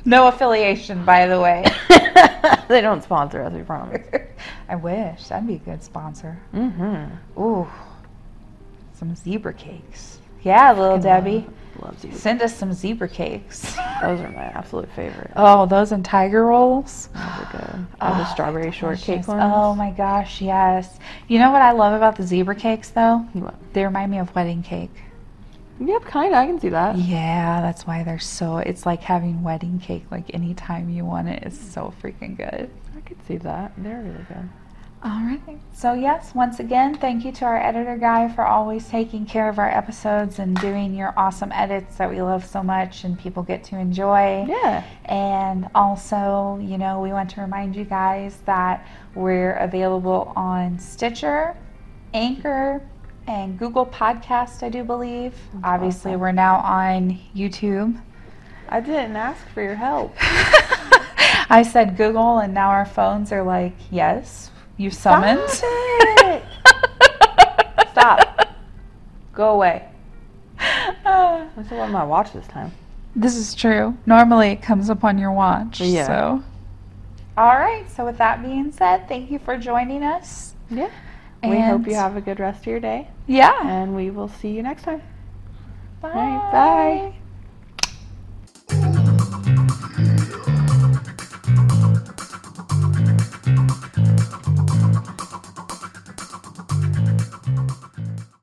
Speaker 1: No affiliation, by the way. [laughs]
Speaker 2: they don't sponsor us, we promise. [laughs]
Speaker 1: I wish. That'd be a good sponsor.
Speaker 2: Mm-hmm.
Speaker 1: Ooh, some zebra cakes. Yeah, Little Debbie.
Speaker 2: Love these.
Speaker 1: Send us some zebra cakes. [laughs]
Speaker 2: Those are my absolute favorite.
Speaker 1: Oh, those and tiger rolls.
Speaker 2: Those are good. [gasps]
Speaker 1: Oh,
Speaker 2: Oh, the strawberry shortcake ones.
Speaker 1: Oh my gosh, yes. You know what I love about the zebra cakes, though?
Speaker 2: What?
Speaker 1: They remind me of wedding cake.
Speaker 2: Yep, kind of. I can see that.
Speaker 1: Yeah, that's why they're so. It's like having wedding cake. Like anytime you want it, it's so freaking good.
Speaker 2: I could see that. They're really good.
Speaker 1: All right. So, yes, once again, thank you to our editor guy for always taking care of our episodes and doing your awesome edits that we love so much and people get to enjoy.
Speaker 2: Yeah.
Speaker 1: And also, you know, we want to remind you guys that we're available on Stitcher, Anchor, and Google Podcast, I do believe. Obviously,
Speaker 2: awesome.
Speaker 1: we're now on YouTube.
Speaker 2: I didn't ask for your help. [laughs]
Speaker 1: I said Google, and now our phones are like, yes, you summoned.
Speaker 2: it. [laughs] Stop. Go away. I still have my watch this time.
Speaker 1: This is true. Normally it comes up on your watch.
Speaker 2: Yeah.
Speaker 1: So. All right. So with that being said, thank you for joining us.
Speaker 2: Yeah we hope you have a good rest of your day.
Speaker 1: Yeah.
Speaker 2: And we will see you next time.
Speaker 1: Bye.
Speaker 2: Bye.